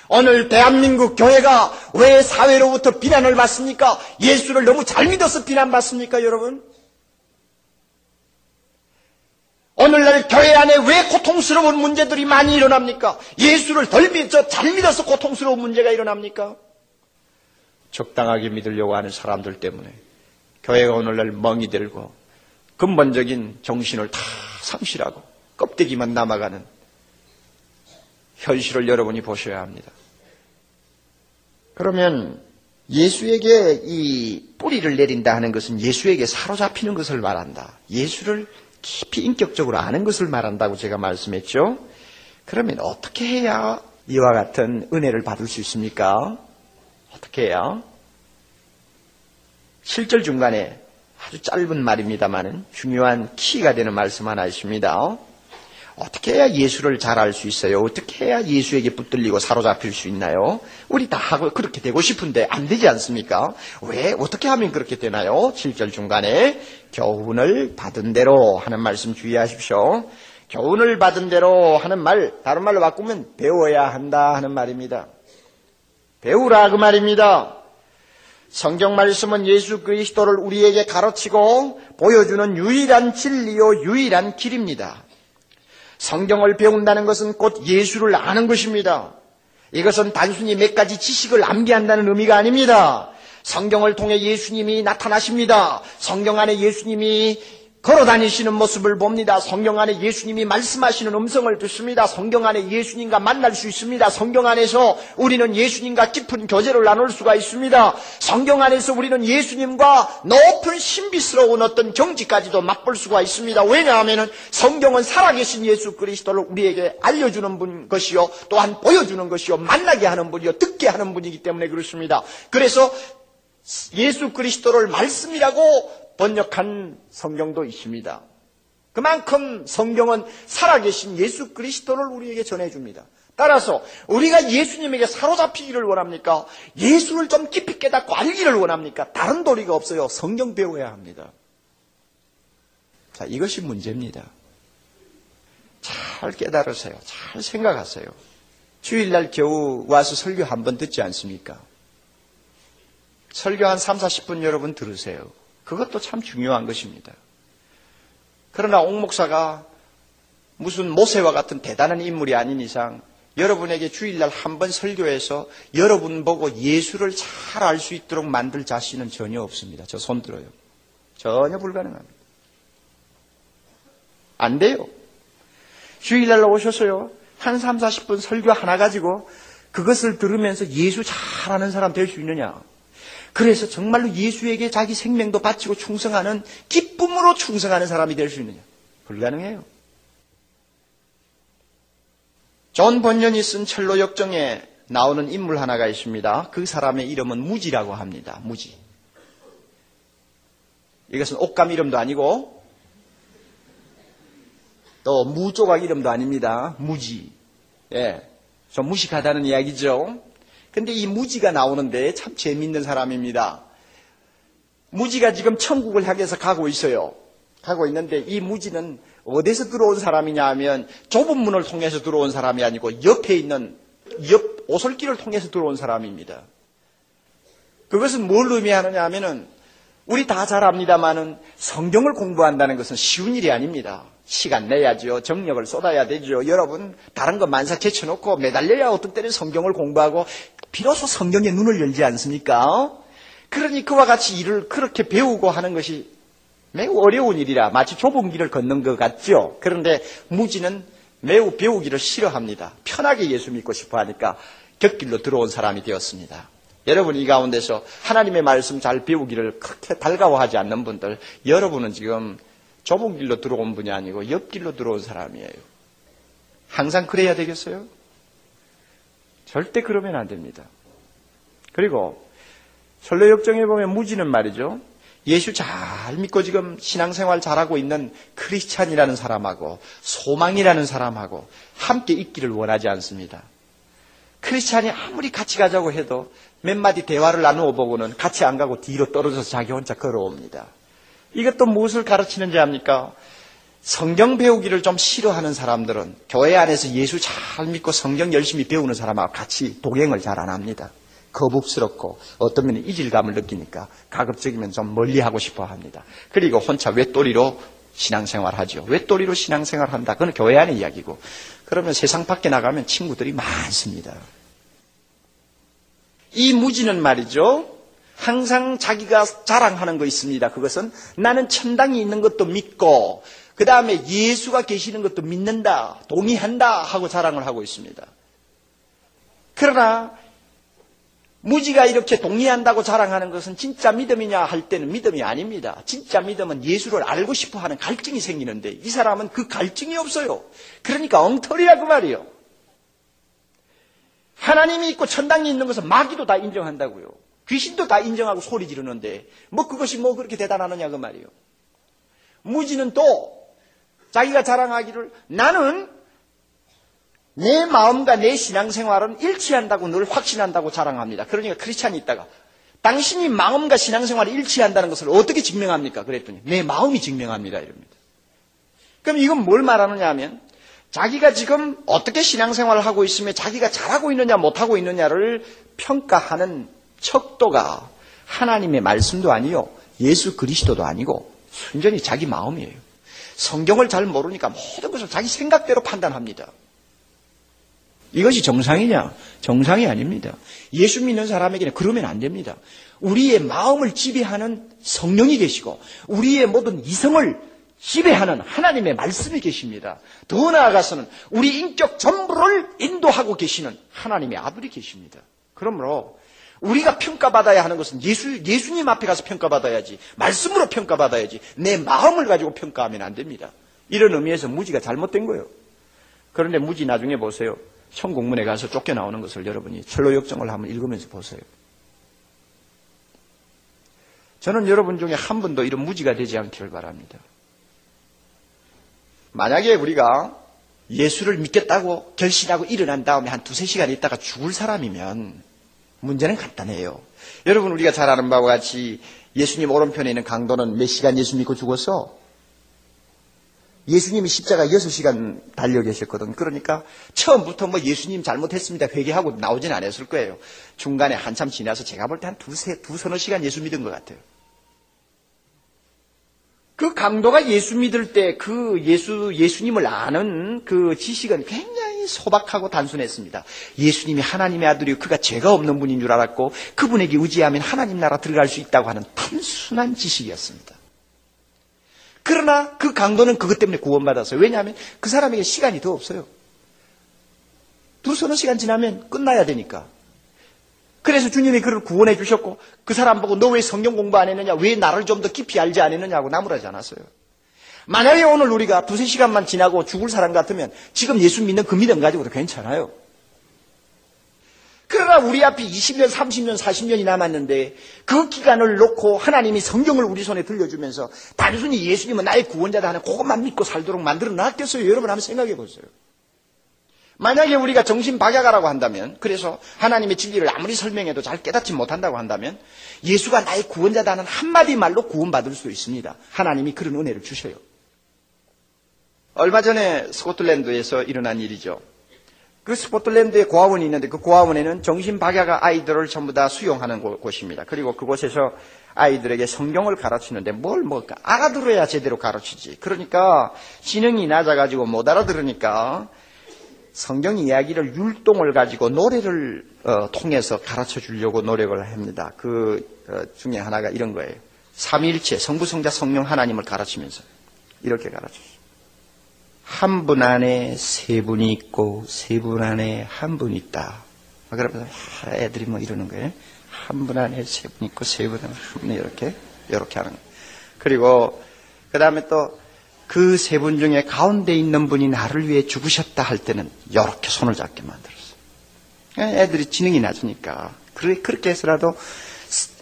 오늘 대한민국 교회가 왜 사회로부터 비난을 받습니까? 예수를 너무 잘 믿어서 비난받습니까, 여러분? 오늘날 교회 안에 왜 고통스러운 문제들이 많이 일어납니까? 예수를 덜 믿어, 잘 믿어서 고통스러운 문제가 일어납니까? 적당하게 믿으려고 하는 사람들 때문에 교회가 오늘날 멍이 들고 근본적인 정신을 다 상실하고 껍데기만 남아가는 현실을 여러분이 보셔야 합니다. 그러면 예수에게 이 뿌리를 내린다 하는 것은 예수에게 사로잡히는 것을 말한다. 예수를 깊이 인격적으로 아는 것을 말한다고 제가 말씀했죠. 그러면 어떻게 해야 이와 같은 은혜를 받을 수 있습니까? 어떻게 해야? 7절 중간에 아주 짧은 말입니다만은 중요한 키가 되는 말씀 하나 있습니다. 어떻게 해야 예수를 잘 알 수 있어요? 어떻게 해야 예수에게 붙들리고 사로잡힐 수 있나요? 우리 다 하고 그렇게 되고 싶은데 안 되지 않습니까? 왜? 어떻게 하면 그렇게 되나요? 7절 중간에 교훈을 받은 대로 하는 말씀 주의하십시오. 교훈을 받은 대로 하는 말, 다른 말로 바꾸면 배워야 한다 하는 말입니다. 배우라 그 말입니다. 성경 말씀은 예수 그리스도를 우리에게 가르치고 보여주는 유일한 진리요 유일한 길입니다. 성경을 배운다는 것은 곧 예수를 아는 것입니다. 이것은 단순히 몇 가지 지식을 암기한다는 의미가 아닙니다. 성경을 통해 예수님이 나타나십니다. 성경 안에 예수님이 걸어 다니시는 모습을 봅니다. 성경 안에 예수님이 말씀하시는 음성을 듣습니다. 성경 안에 예수님과 만날 수 있습니다. 성경 안에서 우리는 예수님과 깊은 교제를 나눌 수가 있습니다. 성경 안에서 우리는 예수님과 높은 신비스러운 어떤 경지까지도 맛볼 수가 있습니다. 왜냐하면 성경은 살아계신 예수 그리스도를 우리에게 알려주는 분 것이요. 또한 보여주는 것이요. 만나게 하는 분이요. 듣게 하는 분이기 때문에 그렇습니다. 그래서 예수 그리스도를 말씀이라고 번역한 성경도 있습니다. 그만큼 성경은 살아계신 예수 그리스도를 우리에게 전해줍니다. 따라서 우리가 예수님에게 사로잡히기를 원합니까? 예수를 좀 깊이 깨닫고 알기를 원합니까? 다른 도리가 없어요. 성경 배워야 합니다. 자, 이것이 문제입니다. 잘 깨달으세요. 잘 생각하세요. 주일날 겨우 와서 설교 한 번 듣지 않습니까? 설교 한 3, 40분 여러분 들으세요. 그것도 참 중요한 것입니다. 그러나 옥 목사가 무슨 모세와 같은 대단한 인물이 아닌 이상 여러분에게 주일날 한 번 설교해서 여러분 보고 예수를 잘 알 수 있도록 만들 자신은 전혀 없습니다. 저 손 들어요. 전혀 불가능합니다. 안 돼요. 주일날 오셔서요. 한 3, 40분 설교 하나 가지고 그것을 들으면서 예수 잘 아는 사람 될 수 있느냐? 그래서 정말로 예수에게 자기 생명도 바치고 충성하는 기쁨으로 충성하는 사람이 될 수 있느냐? 불가능해요. 존 번연이 쓴 천로 역정에 나오는 인물 하나가 있습니다. 그 사람의 이름은 무지라고 합니다. 무지. 이것은 옷감 이름도 아니고 또 무조각 이름도 아닙니다. 무지. 예. 좀 무식하다는 이야기죠. 근데 이 무지가 나오는데 참 재밌는 사람입니다. 무지가 지금 천국을 향해서 가고 있어요. 가고 있는데 이 무지는 어디서 들어온 사람이냐 하면 좁은 문을 통해서 들어온 사람이 아니고 옆에 있는 옆 오솔길을 통해서 들어온 사람입니다. 그것은 뭘 의미하느냐 하면은 우리 다 잘 압니다만은 성경을 공부한다는 것은 쉬운 일이 아닙니다. 시간 내야죠. 정력을 쏟아야 되죠. 여러분, 다른 거 만사 제쳐놓고 매달려야 어떤 때는 성경을 공부하고 비로소 성경에 눈을 열지 않습니까? 그러니 그와 같이 일을 그렇게 배우고 하는 것이 매우 어려운 일이라 마치 좁은 길을 걷는 것 같죠. 그런데 무지는 매우 배우기를 싫어합니다. 편하게 예수 믿고 싶어 하니까 곁길로 들어온 사람이 되었습니다. 여러분 이 가운데서 하나님의 말씀 잘 배우기를 그렇게 달가워하지 않는 분들, 여러분은 지금 좁은 길로 들어온 분이 아니고 옆길로 들어온 사람이에요. 항상 그래야 되겠어요? 절대 그러면 안 됩니다. 그리고 설레역정에 보면 무지는 말이죠. 예수 잘 믿고 지금 신앙생활 잘하고 있는 크리스찬이라는 사람하고 소망이라는 사람하고 함께 있기를 원하지 않습니다. 크리스찬이 아무리 같이 가자고 해도 몇 마디 대화를 나누어 보고는 같이 안 가고 뒤로 떨어져서 자기 혼자 걸어옵니다. 이것도 무엇을 가르치는지 압니까? 성경 배우기를 좀 싫어하는 사람들은 교회 안에서 예수 잘 믿고 성경 열심히 배우는 사람하고 같이 동행을 잘 안 합니다. 거북스럽고 어떤 면에 이질감을 느끼니까 가급적이면 좀 멀리하고 싶어 합니다. 그리고 혼자 외톨이로 신앙생활 하죠. 외톨이로 신앙생활 한다. 그건 교회 안의 이야기고. 그러면 세상 밖에 나가면 친구들이 많습니다. 이 무지는 말이죠. 항상 자기가 자랑하는 거 있습니다. 그것은 나는 천당이 있는 것도 믿고 그 다음에 예수가 계시는 것도 믿는다, 동의한다 하고 자랑을 하고 있습니다. 그러나 무지가 이렇게 동의한다고 자랑하는 것은 진짜 믿음이냐 할 때는 믿음이 아닙니다. 진짜 믿음은 예수를 알고 싶어 하는 갈증이 생기는데 이 사람은 그 갈증이 없어요. 그러니까 엉터리야 그 말이에요. 하나님이 있고 천당이 있는 것은 마귀도 다 인정한다고요. 귀신도 다 인정하고 소리 지르는데 뭐 그것이 뭐 그렇게 대단하느냐 그 말이에요. 무지는 또 자기가 자랑하기를 나는 내 마음과 내 신앙생활은 일치한다고 늘 확신한다고 자랑합니다. 그러니까 크리스찬이 있다가 당신이 마음과 신앙생활이 일치한다는 것을 어떻게 증명합니까? 그랬더니 내 마음이 증명합니다. 이럽니다. 그럼 이건 뭘 말하느냐 하면 자기가 지금 어떻게 신앙생활을 하고 있으며 자기가 잘하고 있느냐 못하고 있느냐를 평가하는 척도가 하나님의 말씀도 아니요 예수 그리스도도 아니고 순전히 자기 마음이에요. 성경을 잘 모르니까 모든 것을 자기 생각대로 판단합니다. 이것이 정상이냐? 정상이 아닙니다. 예수 믿는 사람에게는 그러면 안 됩니다. 우리의 마음을 지배하는 성령이 계시고 우리의 모든 이성을 지배하는 하나님의 말씀이 계십니다. 더 나아가서는 우리 인격 전부를 인도하고 계시는 하나님의 아들이 계십니다. 그러므로 우리가 평가받아야 하는 것은 예수, 예수님 앞에 가서 평가받아야지. 말씀으로 평가받아야지. 내 마음을 가지고 평가하면 안 됩니다. 이런 의미에서 무지가 잘못된 거예요. 그런데 무지 나중에 보세요. 천국문에 가서 쫓겨나오는 것을 여러분이 철로 역정을 한번 읽으면서 보세요. 저는 여러분 중에 한 분도 이런 무지가 되지 않기를 바랍니다. 만약에 우리가 예수를 믿겠다고 결심하고 일어난 다음에 한 두세 시간 있다가 죽을 사람이면 문제는 간단해요. 여러분 우리가 잘 아는 바와 같이 예수님 오른편에 있는 강도는 몇 시간 예수 믿고 죽었어? 예수님이 십자가 6시간 달려 계셨거든. 그러니까 처음부터 뭐 예수님 잘못했습니다. 회개하고 나오진 않았을 거예요. 중간에 한참 지나서 제가 볼 때 한 두세, 두 서너 시간 예수 믿은 것 같아요. 그 강도가 예수 믿을 때 그 예수, 예수님을 아는 그 지식은 굉장히 소박하고 단순했습니다. 예수님이 하나님의 아들이고 그가 죄가 없는 분인 줄 알았고 그분에게 의지하면 하나님 나라 들어갈 수 있다고 하는 단순한 지식이었습니다. 그러나 그 강도는 그것 때문에 구원받았어요. 왜냐하면 그 사람에게 시간이 더 없어요. 두 서너 시간 지나면 끝나야 되니까. 그래서 주님이 그를 구원해 주셨고 그 사람 보고 너 왜 성경 공부 안 했느냐 왜 나를 좀 더 깊이 알지 않았느냐고 나무라지 않았어요. 만약에 오늘 우리가 두세 시간만 지나고 죽을 사람 같으면 지금 예수 믿는 그 믿음 가지고도 괜찮아요. 그러나 우리 앞에 20년, 30년, 40년이 남았는데 그 기간을 놓고 하나님이 성경을 우리 손에 들려주면서 단순히 예수님은 나의 구원자다 하는 그것만 믿고 살도록 만들어 놨겠어요. 여러분 한번 생각해 보세요. 만약에 우리가 정신 박약하라고 한다면, 그래서 하나님의 진리를 아무리 설명해도 잘 깨닫지 못한다고 한다면, 예수가 나의 구원자다는 한마디 말로 구원받을 수 있습니다. 하나님이 그런 은혜를 주셔요. 얼마 전에 스코틀랜드에서 일어난 일이죠. 그 스코틀랜드에 고아원이 있는데 그 고아원에는 정신 박약한 아이들을 전부 다 수용하는 곳입니다. 그리고 그곳에서 아이들에게 성경을 가르치는데 뭘 뭐 알아들어야 제대로 가르치지. 그러니까 지능이 낮아가지고 못 알아들으니까 성경 이야기를 율동을 가지고 노래를 어, 통해서 가르쳐 주려고 노력을 합니다. 그 어, 중에 하나가 이런 거예요. 삼일체 성부 성자 성령 하나님을 가르치면서 이렇게 가르쳐요. 한 분 안에 세 분이 있고 세 분 안에 한 분 있다. 그러면서 애들이 뭐 이러는 거예요. 한 분 안에 세 분 있고 세 분 안에 한 분 이렇게 이렇게 하는 거예요. 그리고 그 다음에 또 그 세 분 중에 가운데 있는 분이 나를 위해 죽으셨다 할 때는 이렇게 손을 잡게 만들었어요. 애들이 지능이 낮으니까 그렇게 해서라도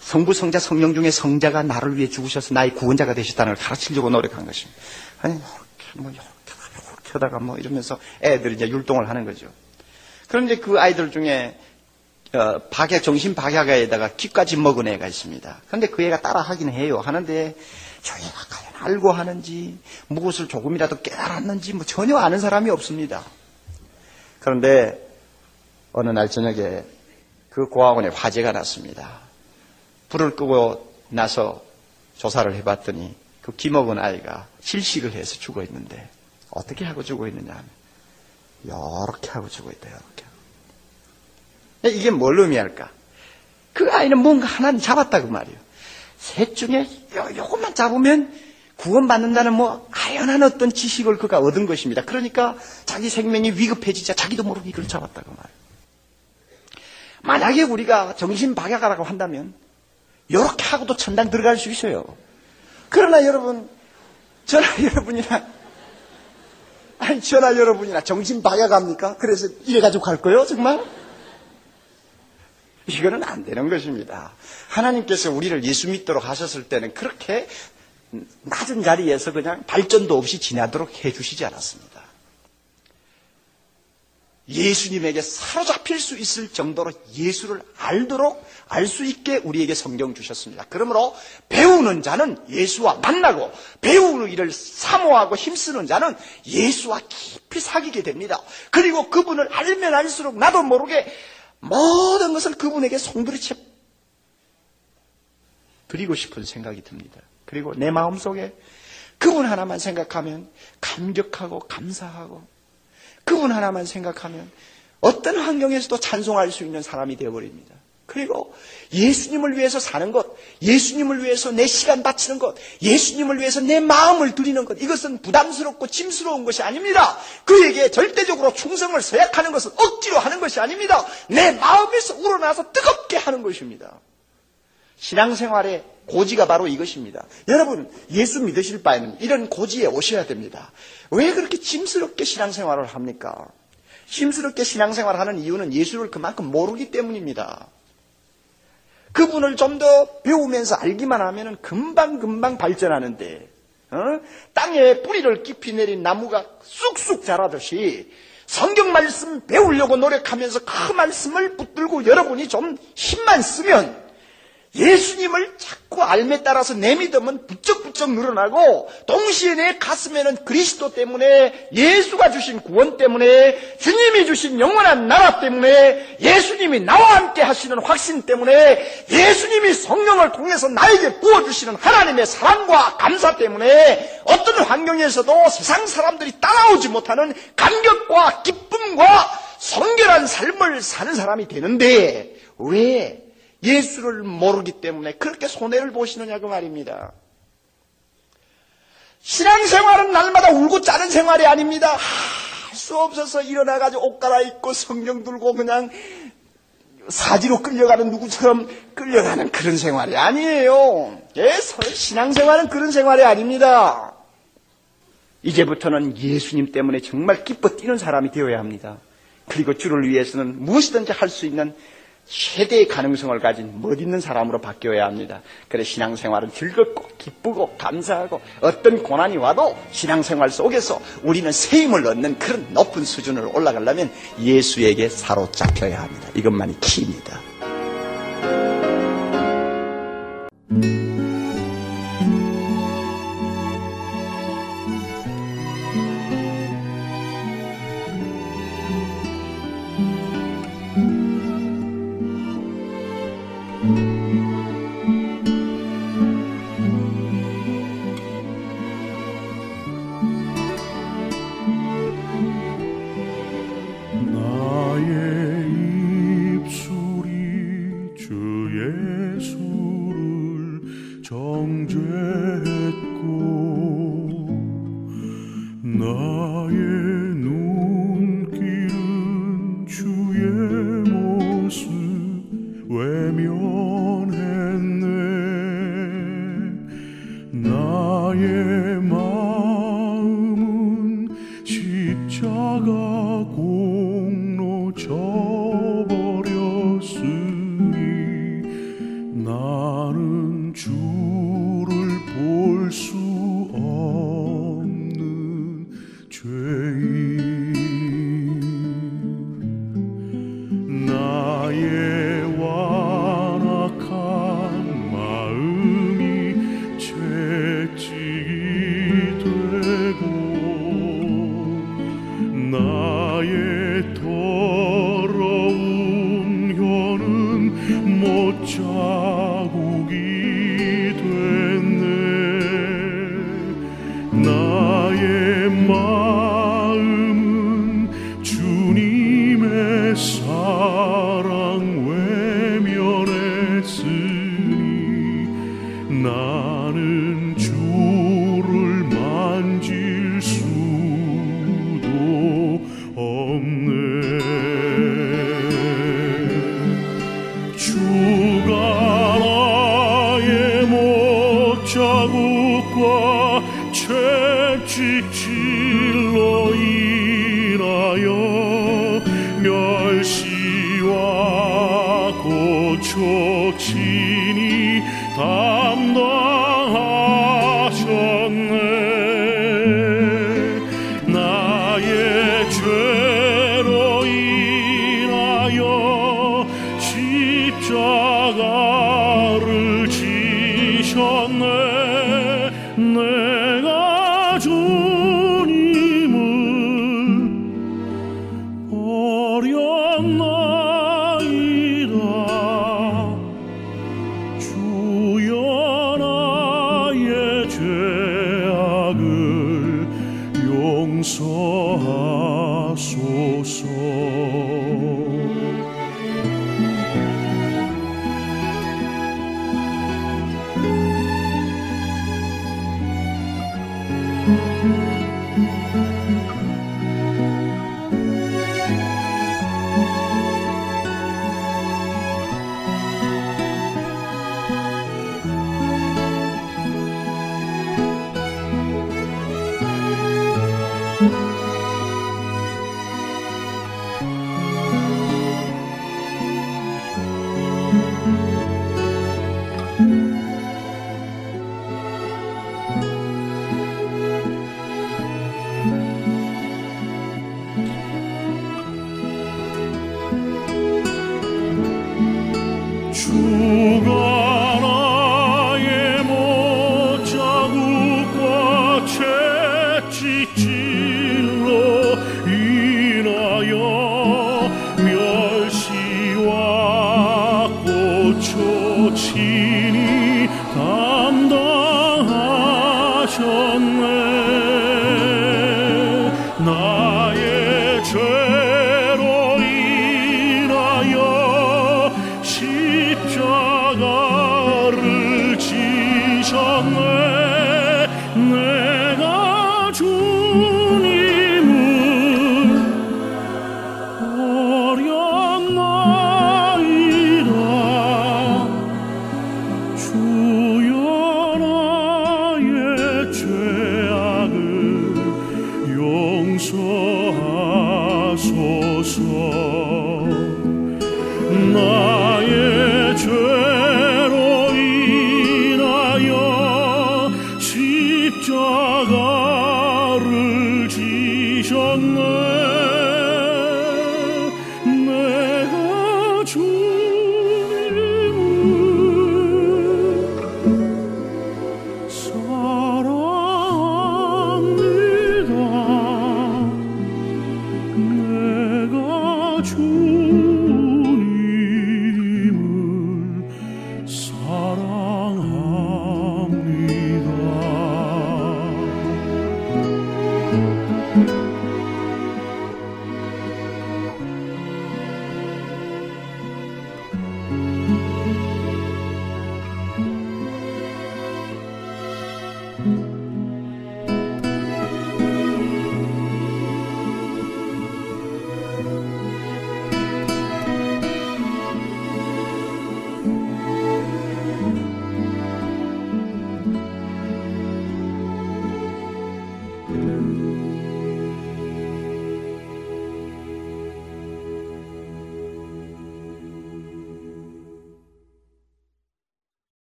성부 성자 성령 중에 성자가 나를 위해 죽으셔서 나의 구원자가 되셨다는 걸 가르치려고 노력한 것입니다. 아니 이렇게 뭐 이렇게 하다가 뭐 이러면서 애들이 이제 율동을 하는 거죠. 그런데 그 아이들 중에 어, 박약 정신 박약에다가 기까지 먹은 애가 있습니다. 그런데 그 애가 따라 하긴 해요. 하는데 저 애가 과연 알고 하는지 무엇을 조금이라도 깨달았는지 뭐 전혀 아는 사람이 없습니다. 그런데 어느 날 저녁에 그 고아원에 화재가 났습니다. 불을 끄고 나서 조사를 해봤더니 그 기먹은 아이가 실식을 해서 죽어 있는데 어떻게 하고 죽어 있느냐 하면 이렇게 하고 죽어 있다 이렇게 이게 뭘 의미할까? 그 아이는 뭔가 하나는 잡았다 그 말이에요. 셋 중에 요, 요것만 잡으면 구원받는다는 뭐 아연한 어떤 지식을 그가 얻은 것입니다. 그러니까 자기 생명이 위급해지자 자기도 모르게 이걸 잡았다고 말이에요. 만약에 우리가 정신 박약하라고 한다면 이렇게 하고도 천당 들어갈 수 있어요. 그러나 여러분, 저나 여러분이나 아니 저나 여러분이나 정신 박약합니까? 그래서 이래가지고 갈 거예요 정말? 이거는 안 되는 것입니다. 하나님께서 우리를 예수 믿도록 하셨을 때는 그렇게 낮은 자리에서 그냥 발전도 없이 지나도록 해주시지 않았습니다. 예수님에게 사로잡힐 수 있을 정도로 예수를 알도록 알 수 있게 우리에게 성경 주셨습니다. 그러므로 배우는 자는 예수와 만나고 배우는 일을 사모하고 힘쓰는 자는 예수와 깊이 사귀게 됩니다. 그리고 그분을 알면 알수록 나도 모르게 모든 것을 그분에게 송두리째 드리고 싶은 생각이 듭니다. 그리고 내 마음속에 그분 하나만 생각하면 감격하고 감사하고 그분 하나만 생각하면 어떤 환경에서도 찬송할 수 있는 사람이 되어버립니다. 그리고 예수님을 위해서 사는 것, 예수님을 위해서 내 시간 바치는 것, 예수님을 위해서 내 마음을 드리는 것, 이것은 부담스럽고 짐스러운 것이 아닙니다. 그에게 절대적으로 충성을 서약하는 것은 억지로 하는 것이 아닙니다. 내 마음에서 우러나서 뜨겁게 하는 것입니다. 신앙생활의 고지가 바로 이것입니다. 여러분, 예수 믿으실 바에는 이런 고지에 오셔야 됩니다. 왜 그렇게 짐스럽게 신앙생활을 합니까? 힘스럽게 신앙생활을 하는 이유는 예수를 그만큼 모르기 때문입니다. 그분을 좀 더 배우면서 알기만 하면 금방금방 발전하는데, 어? 땅에 뿌리를 깊이 내린 나무가 쑥쑥 자라듯이 성경 말씀 배우려고 노력하면서 그 말씀을 붙들고 여러분이 좀 힘만 쓰면 예수님을 자꾸 알에 따라서 내 믿음은 부쩍부쩍 늘어나고 동시에 내 가슴에는 그리스도 때문에 예수가 주신 구원 때문에 주님이 주신 영원한 나라 때문에 예수님이 나와 함께 하시는 확신 때문에 예수님이 성령을 통해서 나에게 부어주시는 하나님의 사랑과 감사 때문에 어떤 환경에서도 세상 사람들이 따라오지 못하는 감격과 기쁨과 성결한 삶을 사는 사람이 되는데 왜 예수를 모르기 때문에 그렇게 손해를 보시느냐 그 말입니다. 신앙생활은 날마다 울고 짜는 생활이 아닙니다. 할 수 없어서 일어나가지고 옷 갈아입고 성경 들고 그냥 사지로 끌려가는 누구처럼 끌려가는 그런 생활이 아니에요. 예, 신앙생활은 그런 생활이 아닙니다. 이제부터는 예수님 때문에 정말 기뻐 뛰는 사람이 되어야 합니다. 그리고 주를 위해서는 무엇이든지 할 수 있는 최대의 가능성을 가진 멋있는 사람으로 바뀌어야 합니다. 그래 신앙생활은 즐겁고 기쁘고 감사하고 어떤 고난이 와도 신앙생활 속에서 우리는 새 힘을 얻는 그런 높은 수준을 올라가려면 예수에게 사로잡혀야 합니다. 이것만이 키입니다. 용서하소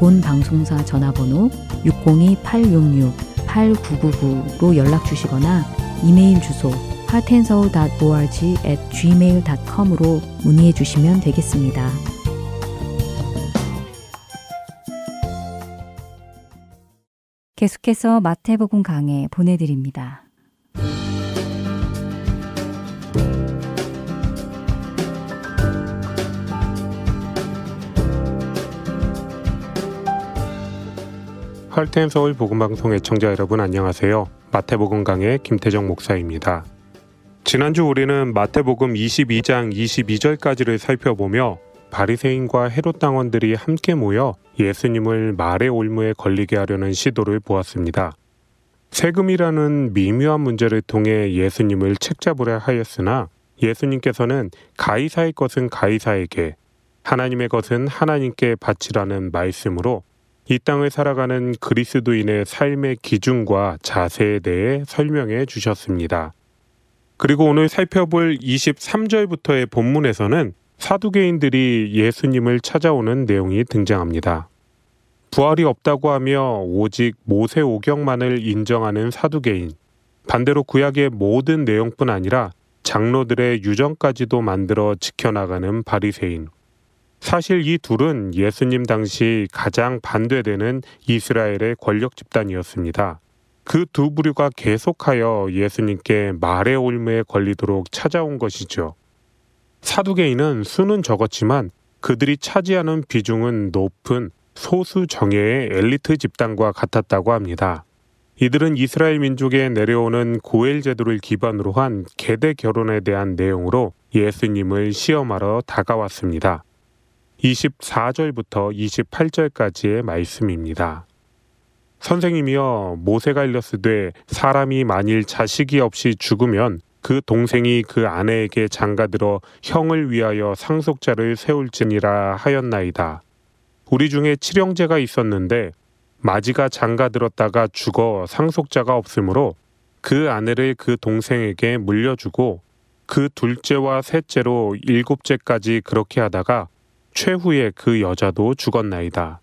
본 방송사 전화번호 602-866-8999로 연락 주시거나 이메일 주소 heartandsoul.org at gmail.com으로 문의해 주시면 되겠습니다. 계속해서 마태복음 강해 보내드립니다. 할텐 서울 복음방송 애청자 여러분 안녕하세요. 마태복음 강의 김태정 목사입니다. 지난주 우리는 마태복음 22장 22절까지를 살펴보며 바리새인과 헤롯 당원들이 함께 모여 예수님을 말의 올무에 걸리게 하려는 시도를 보았습니다. 세금이라는 미묘한 문제를 통해 예수님을 책잡으려 하였으나 예수님께서는 가이사의 것은 가이사에게 하나님의 것은 하나님께 바치라는 말씀으로 이 땅을 살아가는 그리스도인의 삶의 기준과 자세에 대해 설명해 주셨습니다. 그리고 오늘 살펴볼 23절부터의 본문에서는 사두개인들이 예수님을 찾아오는 내용이 등장합니다. 부활이 없다고 하며 오직 모세 오경만을 인정하는 사두개인, 반대로 구약의 모든 내용뿐 아니라 장로들의 유정까지도 만들어 지켜나가는 바리새인. 사실 이 둘은 예수님 당시 가장 반대되는 이스라엘의 권력 집단이었습니다. 그 두 부류가 계속하여 예수님께 말의 올무에 걸리도록 찾아온 것이죠. 사두개인은 수는 적었지만 그들이 차지하는 비중은 높은 소수 정예의 엘리트 집단과 같았다고 합니다. 이들은 이스라엘 민족에 내려오는 고엘 제도를 기반으로 한 계대 결혼에 대한 내용으로 예수님을 시험하러 다가왔습니다. 24절부터 28절까지의 말씀입니다. 선생님이여 모세가 일렀으되 사람이 만일 자식이 없이 죽으면 그 동생이 그 아내에게 장가들어 형을 위하여 상속자를 세울지니라 하였나이다. 우리 중에 칠형제가 있었는데 마지가 장가들었다가 죽어 상속자가 없으므로 그 아내를 그 동생에게 물려주고 그 둘째와 셋째로 일곱째까지 그렇게 하다가 최후에 그 여자도 죽었나이다.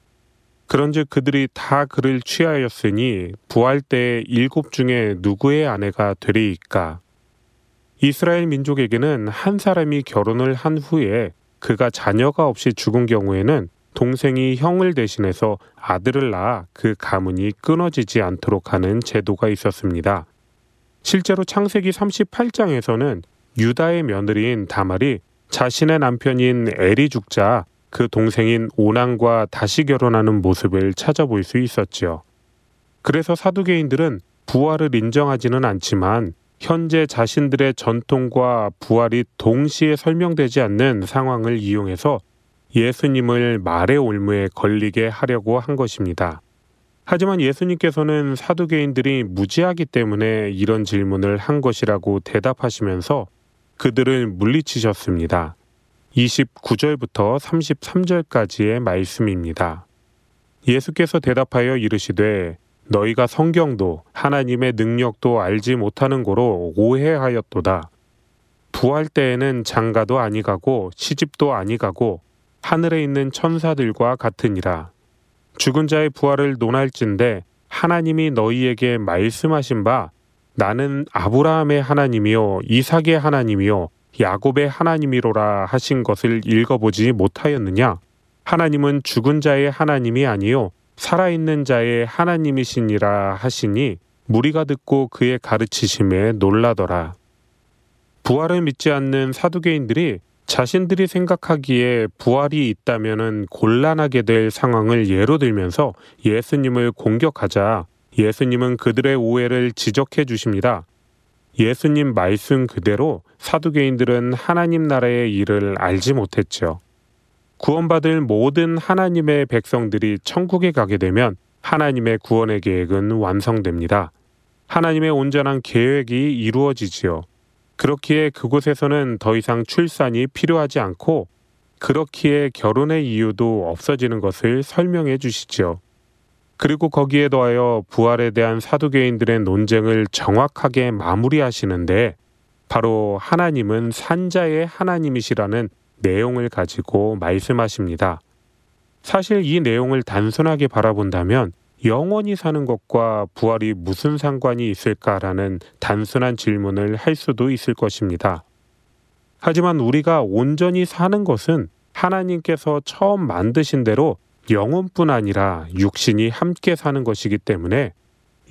그런즉 그들이 다 그를 취하였으니 부활 때 일곱 중에 누구의 아내가 되리이까? 이스라엘 민족에게는 한 사람이 결혼을 한 후에 그가 자녀가 없이 죽은 경우에는 동생이 형을 대신해서 아들을 낳아 그 가문이 끊어지지 않도록 하는 제도가 있었습니다. 실제로 창세기 38장에서는 유다의 며느리인 다말이 자신의 남편인 엘이 죽자 그 동생인 오난과 다시 결혼하는 모습을 찾아볼 수 있었지요. 그래서 사두개인들은 부활을 인정하지는 않지만 현재 자신들의 전통과 부활이 동시에 설명되지 않는 상황을 이용해서 예수님을 말의 올무에 걸리게 하려고 한 것입니다. 하지만 예수님께서는 사두개인들이 무지하기 때문에 이런 질문을 한 것이라고 대답하시면서 그들을 물리치셨습니다. 29절부터 33절까지의 말씀입니다. 예수께서 대답하여 이르시되 너희가 성경도 하나님의 능력도 알지 못하는 고로 오해하였도다. 부활 때에는 장가도 아니가고 시집도 아니가고 하늘에 있는 천사들과 같으니라. 죽은 자의 부활을 논할진대 하나님이 너희에게 말씀하신 바 나는 아브라함의 하나님이요 이삭의 하나님이요 야곱의 하나님이로라 하신 것을 읽어보지 못하였느냐? 하나님은 죽은 자의 하나님이 아니요 살아있는 자의 하나님이시니라 하시니 무리가 듣고 그의 가르치심에 놀라더라. 부활을 믿지 않는 사두개인들이 자신들이 생각하기에 부활이 있다면은 곤란하게 될 상황을 예로 들면서 예수님을 공격하자 예수님은 그들의 오해를 지적해 주십니다. 예수님 말씀 그대로 사두개인들은 하나님 나라의 일을 알지 못했죠. 구원받을 모든 하나님의 백성들이 천국에 가게 되면 하나님의 구원의 계획은 완성됩니다. 하나님의 온전한 계획이 이루어지지요. 그렇기에 그곳에서는 더 이상 출산이 필요하지 않고 그렇기에 결혼의 이유도 없어지는 것을 설명해 주시지요. 그리고 거기에 더하여 부활에 대한 사두개인들의 논쟁을 정확하게 마무리하시는데 바로 하나님은 산자의 하나님이시라는 내용을 가지고 말씀하십니다. 사실 이 내용을 단순하게 바라본다면 영원히 사는 것과 부활이 무슨 상관이 있을까라는 단순한 질문을 할 수도 있을 것입니다. 하지만 우리가 온전히 사는 것은 하나님께서 처음 만드신 대로 영혼뿐 아니라 육신이 함께 사는 것이기 때문에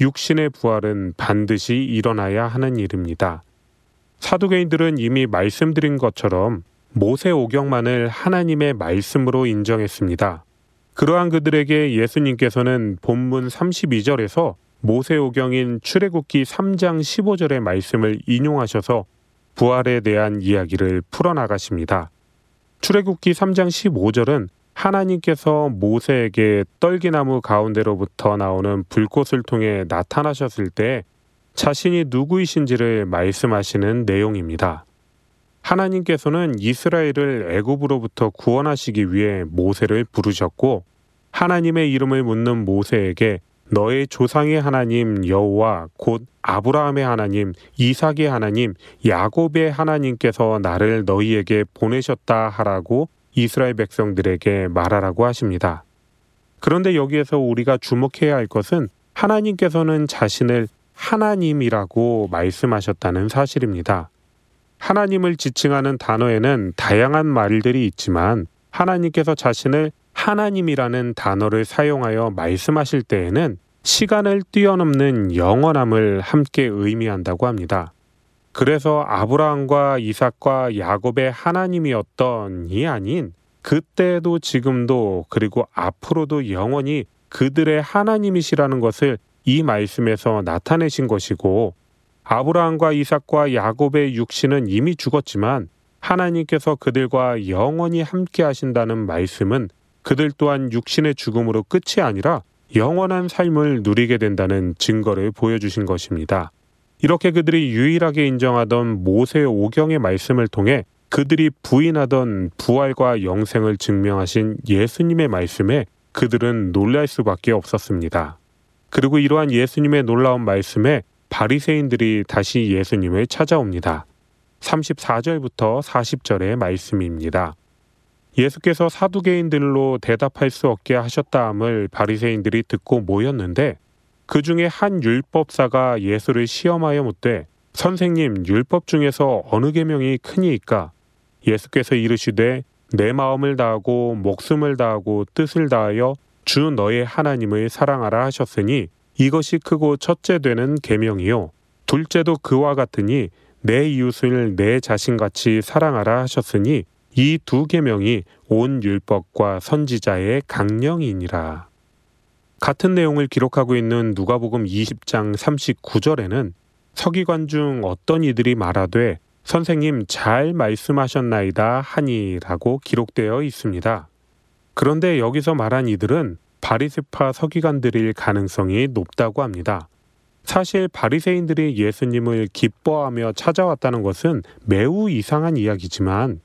육신의 부활은 반드시 일어나야 하는 일입니다. 사두개인들은 이미 말씀드린 것처럼 모세 오경만을 하나님의 말씀으로 인정했습니다. 그러한 그들에게 예수님께서는 본문 32절에서 모세 오경인 출애굽기 3장 15절의 말씀을 인용하셔서 부활에 대한 이야기를 풀어나가십니다. 출애굽기 3장 15절은 하나님께서 모세에게 떨기나무 가운데로부터 나오는 불꽃을 통해 나타나셨을 때 자신이 누구이신지를 말씀하시는 내용입니다. 하나님께서는 이스라엘을 애굽으로부터 구원하시기 위해 모세를 부르셨고 하나님의 이름을 묻는 모세에게 너의 조상의 하나님 여호와 곧 아브라함의 하나님, 이삭의 하나님, 야곱의 하나님께서 나를 너희에게 보내셨다 하라고 이스라엘 백성들에게 말하라고 하십니다. 그런데 여기에서 우리가 주목해야 할 것은 하나님께서는 자신을 하나님이라고 말씀하셨다는 사실입니다. 하나님을 지칭하는 단어에는 다양한 말들이 있지만 하나님께서 자신을 하나님이라는 단어를 사용하여 말씀하실 때에는 시간을 뛰어넘는 영원함을 함께 의미한다고 합니다. 그래서 아브라함과 이삭과 야곱의 하나님이었던 이 아닌 그때도 지금도 그리고 앞으로도 영원히 그들의 하나님이시라는 것을 이 말씀에서 나타내신 것이고 아브라함과 이삭과 야곱의 육신은 이미 죽었지만 하나님께서 그들과 영원히 함께 하신다는 말씀은 그들 또한 육신의 죽음으로 끝이 아니라 영원한 삶을 누리게 된다는 증거를 보여주신 것입니다. 이렇게 그들이 유일하게 인정하던 모세 오경의 말씀을 통해 그들이 부인하던 부활과 영생을 증명하신 예수님의 말씀에 그들은 놀랄 수밖에 없었습니다. 그리고 이러한 예수님의 놀라운 말씀에 바리새인들이 다시 예수님을 찾아옵니다. 34절부터 40절의 말씀입니다. 예수께서 사두개인들로 대답할 수 없게 하셨다함을 바리새인들이 듣고 모였는데 그 중에 한 율법사가 예수를 시험하여 묻되 선생님 율법 중에서 어느 계명이 크니이까 예수께서 이르시되 내 마음을 다하고 목숨을 다하고 뜻을 다하여 주 너의 하나님을 사랑하라 하셨으니 이것이 크고 첫째 되는 계명이요 둘째도 그와 같으니 내 이웃을 내 자신같이 사랑하라 하셨으니 이 두 계명이 온 율법과 선지자의 강령이니라. 같은 내용을 기록하고 있는 누가복음 20장 39절에는 서기관 중 어떤 이들이 말하되 선생님 잘 말씀하셨나이다 하니라고 기록되어 있습니다. 그런데 여기서 말한 이들은 바리스파 서기관들일 가능성이 높다고 합니다. 사실 바리새인들이 예수님을 기뻐하며 찾아왔다는 것은 매우 이상한 이야기지만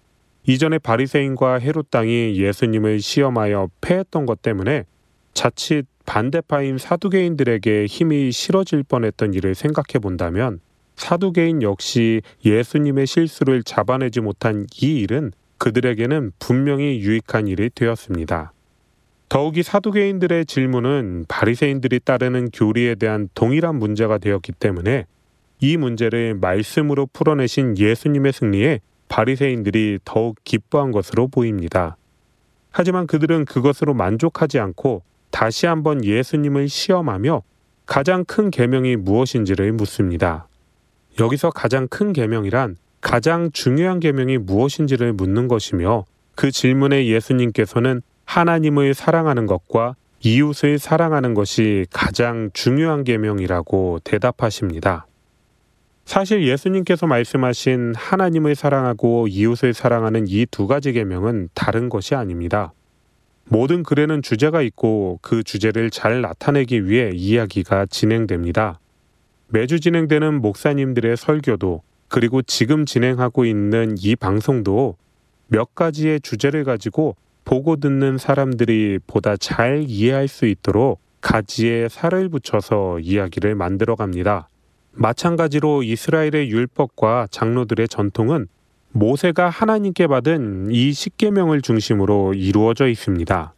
이전에 바리새인과 헤롯 당이 예수님을 시험하여 패했던 것 때문에 자칫 반대파인 사두개인들에게 힘이 실어질 뻔했던 일을 생각해 본다면 사두개인 역시 예수님의 실수를 잡아내지 못한 이 일은 그들에게는 분명히 유익한 일이 되었습니다. 더욱이 사두개인들의 질문은 바리새인들이 따르는 교리에 대한 동일한 문제가 되었기 때문에 이 문제를 말씀으로 풀어내신 예수님의 승리에 바리새인들이 더욱 기뻐한 것으로 보입니다. 하지만 그들은 그것으로 만족하지 않고 다시 한번 예수님을 시험하며 가장 큰 계명이 무엇인지를 묻습니다. 여기서 가장 큰 계명이란 가장 중요한 계명이 무엇인지를 묻는 것이며 그 질문에 예수님께서는 하나님을 사랑하는 것과 이웃을 사랑하는 것이 가장 중요한 계명이라고 대답하십니다. 사실 예수님께서 말씀하신 하나님을 사랑하고 이웃을 사랑하는 이 두 가지 계명은 다른 것이 아닙니다. 모든 글에는 주제가 있고 그 주제를 잘 나타내기 위해 이야기가 진행됩니다. 매주 진행되는 목사님들의 설교도 그리고 지금 진행하고 있는 이 방송도 몇 가지의 주제를 가지고 보고 듣는 사람들이 보다 잘 이해할 수 있도록 가지에 살을 붙여서 이야기를 만들어 갑니다. 마찬가지로 이스라엘의 율법과 장로들의 전통은 모세가 하나님께 받은 이 십계명을 중심으로 이루어져 있습니다.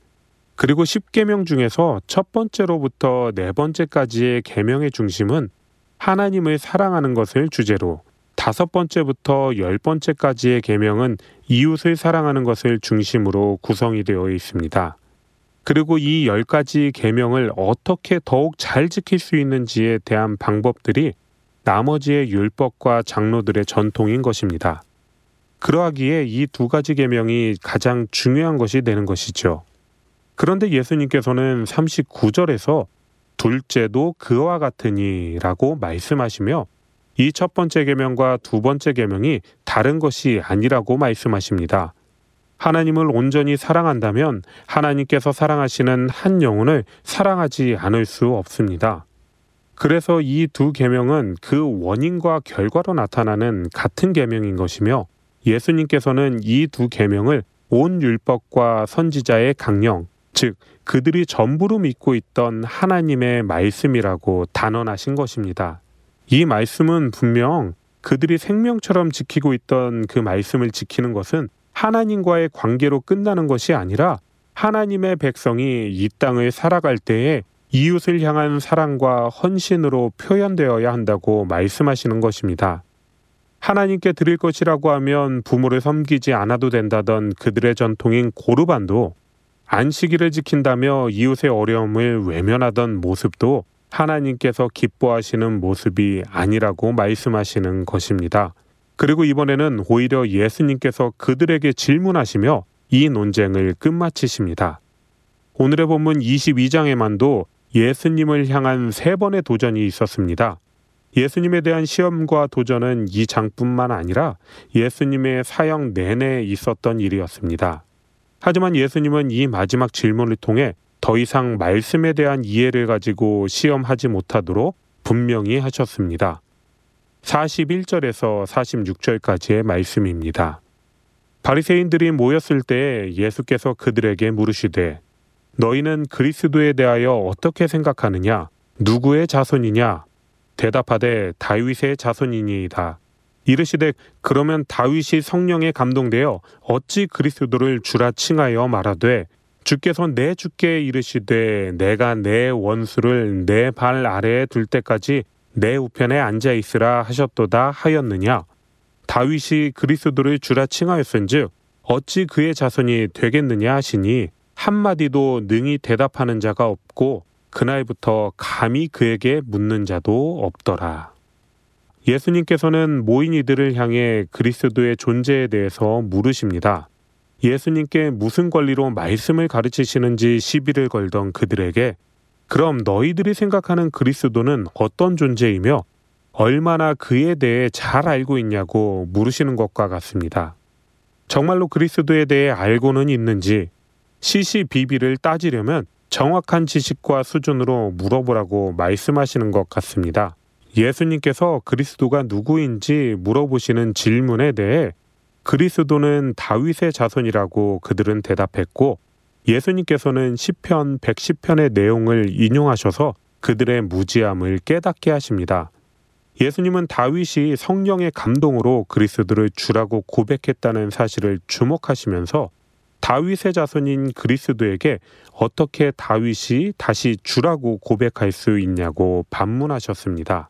그리고 십계명 중에서 첫 번째로부터 네 번째까지의 계명의 중심은 하나님을 사랑하는 것을 주제로 다섯 번째부터 열 번째까지의 계명은 이웃을 사랑하는 것을 중심으로 구성이 되어 있습니다. 그리고 이 열 가지 계명을 어떻게 더욱 잘 지킬 수 있는지에 대한 방법들이 나머지의 율법과 장로들의 전통인 것입니다. 그러하기에 이 두 가지 계명이 가장 중요한 것이 되는 것이죠. 그런데 예수님께서는 39절에서 둘째도 그와 같으니라고 말씀하시며 이 첫 번째 계명과 두 번째 계명이 다른 것이 아니라고 말씀하십니다. 하나님을 온전히 사랑한다면 하나님께서 사랑하시는 한 영혼을 사랑하지 않을 수 없습니다. 그래서 이 두 계명은 그 원인과 결과로 나타나는 같은 계명인 것이며 예수님께서는 이 두 계명을 온 율법과 선지자의 강령, 즉 그들이 전부로 믿고 있던 하나님의 말씀이라고 단언하신 것입니다. 이 말씀은 분명 그들이 생명처럼 지키고 있던 그 말씀을 지키는 것은 하나님과의 관계로 끝나는 것이 아니라 하나님의 백성이 이 땅을 살아갈 때에 이웃을 향한 사랑과 헌신으로 표현되어야 한다고 말씀하시는 것입니다. 하나님께 드릴 것이라고 하면 부모를 섬기지 않아도 된다던 그들의 전통인 고르반도 안식일을 지킨다며 이웃의 어려움을 외면하던 모습도 하나님께서 기뻐하시는 모습이 아니라고 말씀하시는 것입니다. 그리고 이번에는 오히려 예수님께서 그들에게 질문하시며 이 논쟁을 끝마치십니다. 오늘의 본문 22장에만도 예수님을 향한 세 번의 도전이 있었습니다. 예수님에 대한 시험과 도전은 이 장뿐만 아니라 예수님의 사형 내내 있었던 일이었습니다. 하지만 예수님은 이 마지막 질문을 통해 더 이상 말씀에 대한 이해를 가지고 시험하지 못하도록 분명히 하셨습니다. 41절에서 46절까지의 말씀입니다. 바리새인들이 모였을 때 예수께서 그들에게 물으시되 너희는 그리스도에 대하여 어떻게 생각하느냐 누구의 자손이냐 대답하되 다윗의 자손이니이다. 이르시되 그러면 다윗이 성령에 감동되어 어찌 그리스도를 주라 칭하여 말하되 주께서 내 주께 이르시되 내가 내 원수를 내 발 아래에 둘 때까지 내 우편에 앉아 있으라 하셨도다 하였느냐 다윗이 그리스도를 주라 칭하였은즉 어찌 그의 자손이 되겠느냐 하시니 한마디도 능히 대답하는 자가 없고 그날부터 감히 그에게 묻는 자도 없더라. 예수님께서는 모인 이들을 향해 그리스도의 존재에 대해서 물으십니다. 예수님께 무슨 권리로 말씀을 가르치시는지 시비를 걸던 그들에게 그럼 너희들이 생각하는 그리스도는 어떤 존재이며 얼마나 그에 대해 잘 알고 있냐고 물으시는 것과 같습니다. 정말로 그리스도에 대해 알고는 있는지 시시비비를 따지려면 정확한 지식과 수준으로 물어보라고 말씀하시는 것 같습니다. 예수님께서 그리스도가 누구인지 물어보시는 질문에 대해 그리스도는 다윗의 자손이라고 그들은 대답했고 예수님께서는 시편 110편의 내용을 인용하셔서 그들의 무지함을 깨닫게 하십니다. 예수님은 다윗이 성령의 감동으로 그리스도를 주라고 고백했다는 사실을 주목하시면서 다윗의 자손인 그리스도에게 어떻게 다윗이 다시 주라고 고백할 수 있냐고 반문하셨습니다.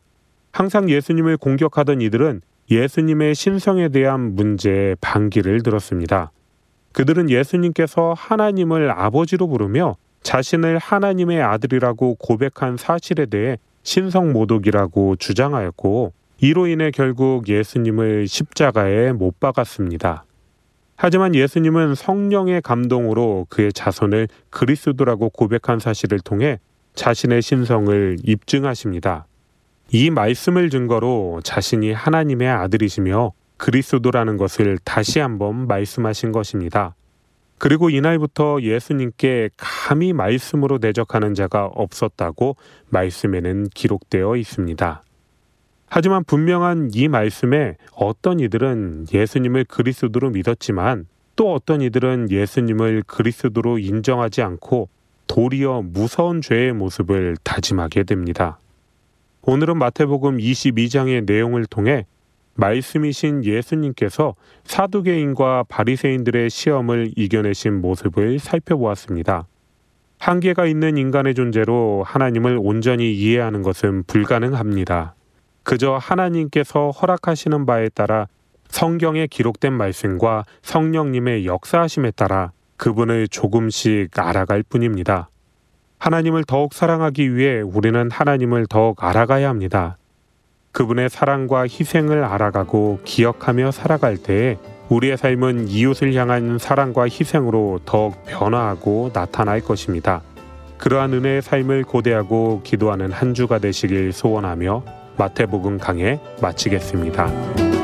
항상 예수님을 공격하던 이들은 예수님의 신성에 대한 문제에 반기를 들었습니다. 그들은 예수님께서 하나님을 아버지로 부르며 자신을 하나님의 아들이라고 고백한 사실에 대해 신성 모독이라고 주장하였고 이로 인해 결국 예수님을 십자가에 못 박았습니다. 하지만 예수님은 성령의 감동으로 그의 자손을 그리스도라고 고백한 사실을 통해 자신의 신성을 입증하십니다. 이 말씀을 증거로 자신이 하나님의 아들이시며 그리스도라는 것을 다시 한번 말씀하신 것입니다. 그리고 이날부터 예수님께 감히 말씀으로 대적하는 자가 없었다고 말씀에는 기록되어 있습니다. 하지만 분명한 이 말씀에 어떤 이들은 예수님을 그리스도로 믿었지만 또 어떤 이들은 예수님을 그리스도로 인정하지 않고 도리어 무서운 죄의 모습을 다짐하게 됩니다. 오늘은 마태복음 22장의 내용을 통해 말씀이신 예수님께서 사두개인과 바리새인들의 시험을 이겨내신 모습을 살펴보았습니다. 한계가 있는 인간의 존재로 하나님을 온전히 이해하는 것은 불가능합니다. 그저 하나님께서 허락하시는 바에 따라 성경에 기록된 말씀과 성령님의 역사하심에 따라 그분을 조금씩 알아갈 뿐입니다. 하나님을 더욱 사랑하기 위해 우리는 하나님을 더욱 알아가야 합니다. 그분의 사랑과 희생을 알아가고 기억하며 살아갈 때에 우리의 삶은 이웃을 향한 사랑과 희생으로 더욱 변화하고 나타날 것입니다. 그러한 은혜의 삶을 고대하고 기도하는 한 주가 되시길 소원하며 마태복음 강해 마치겠습니다.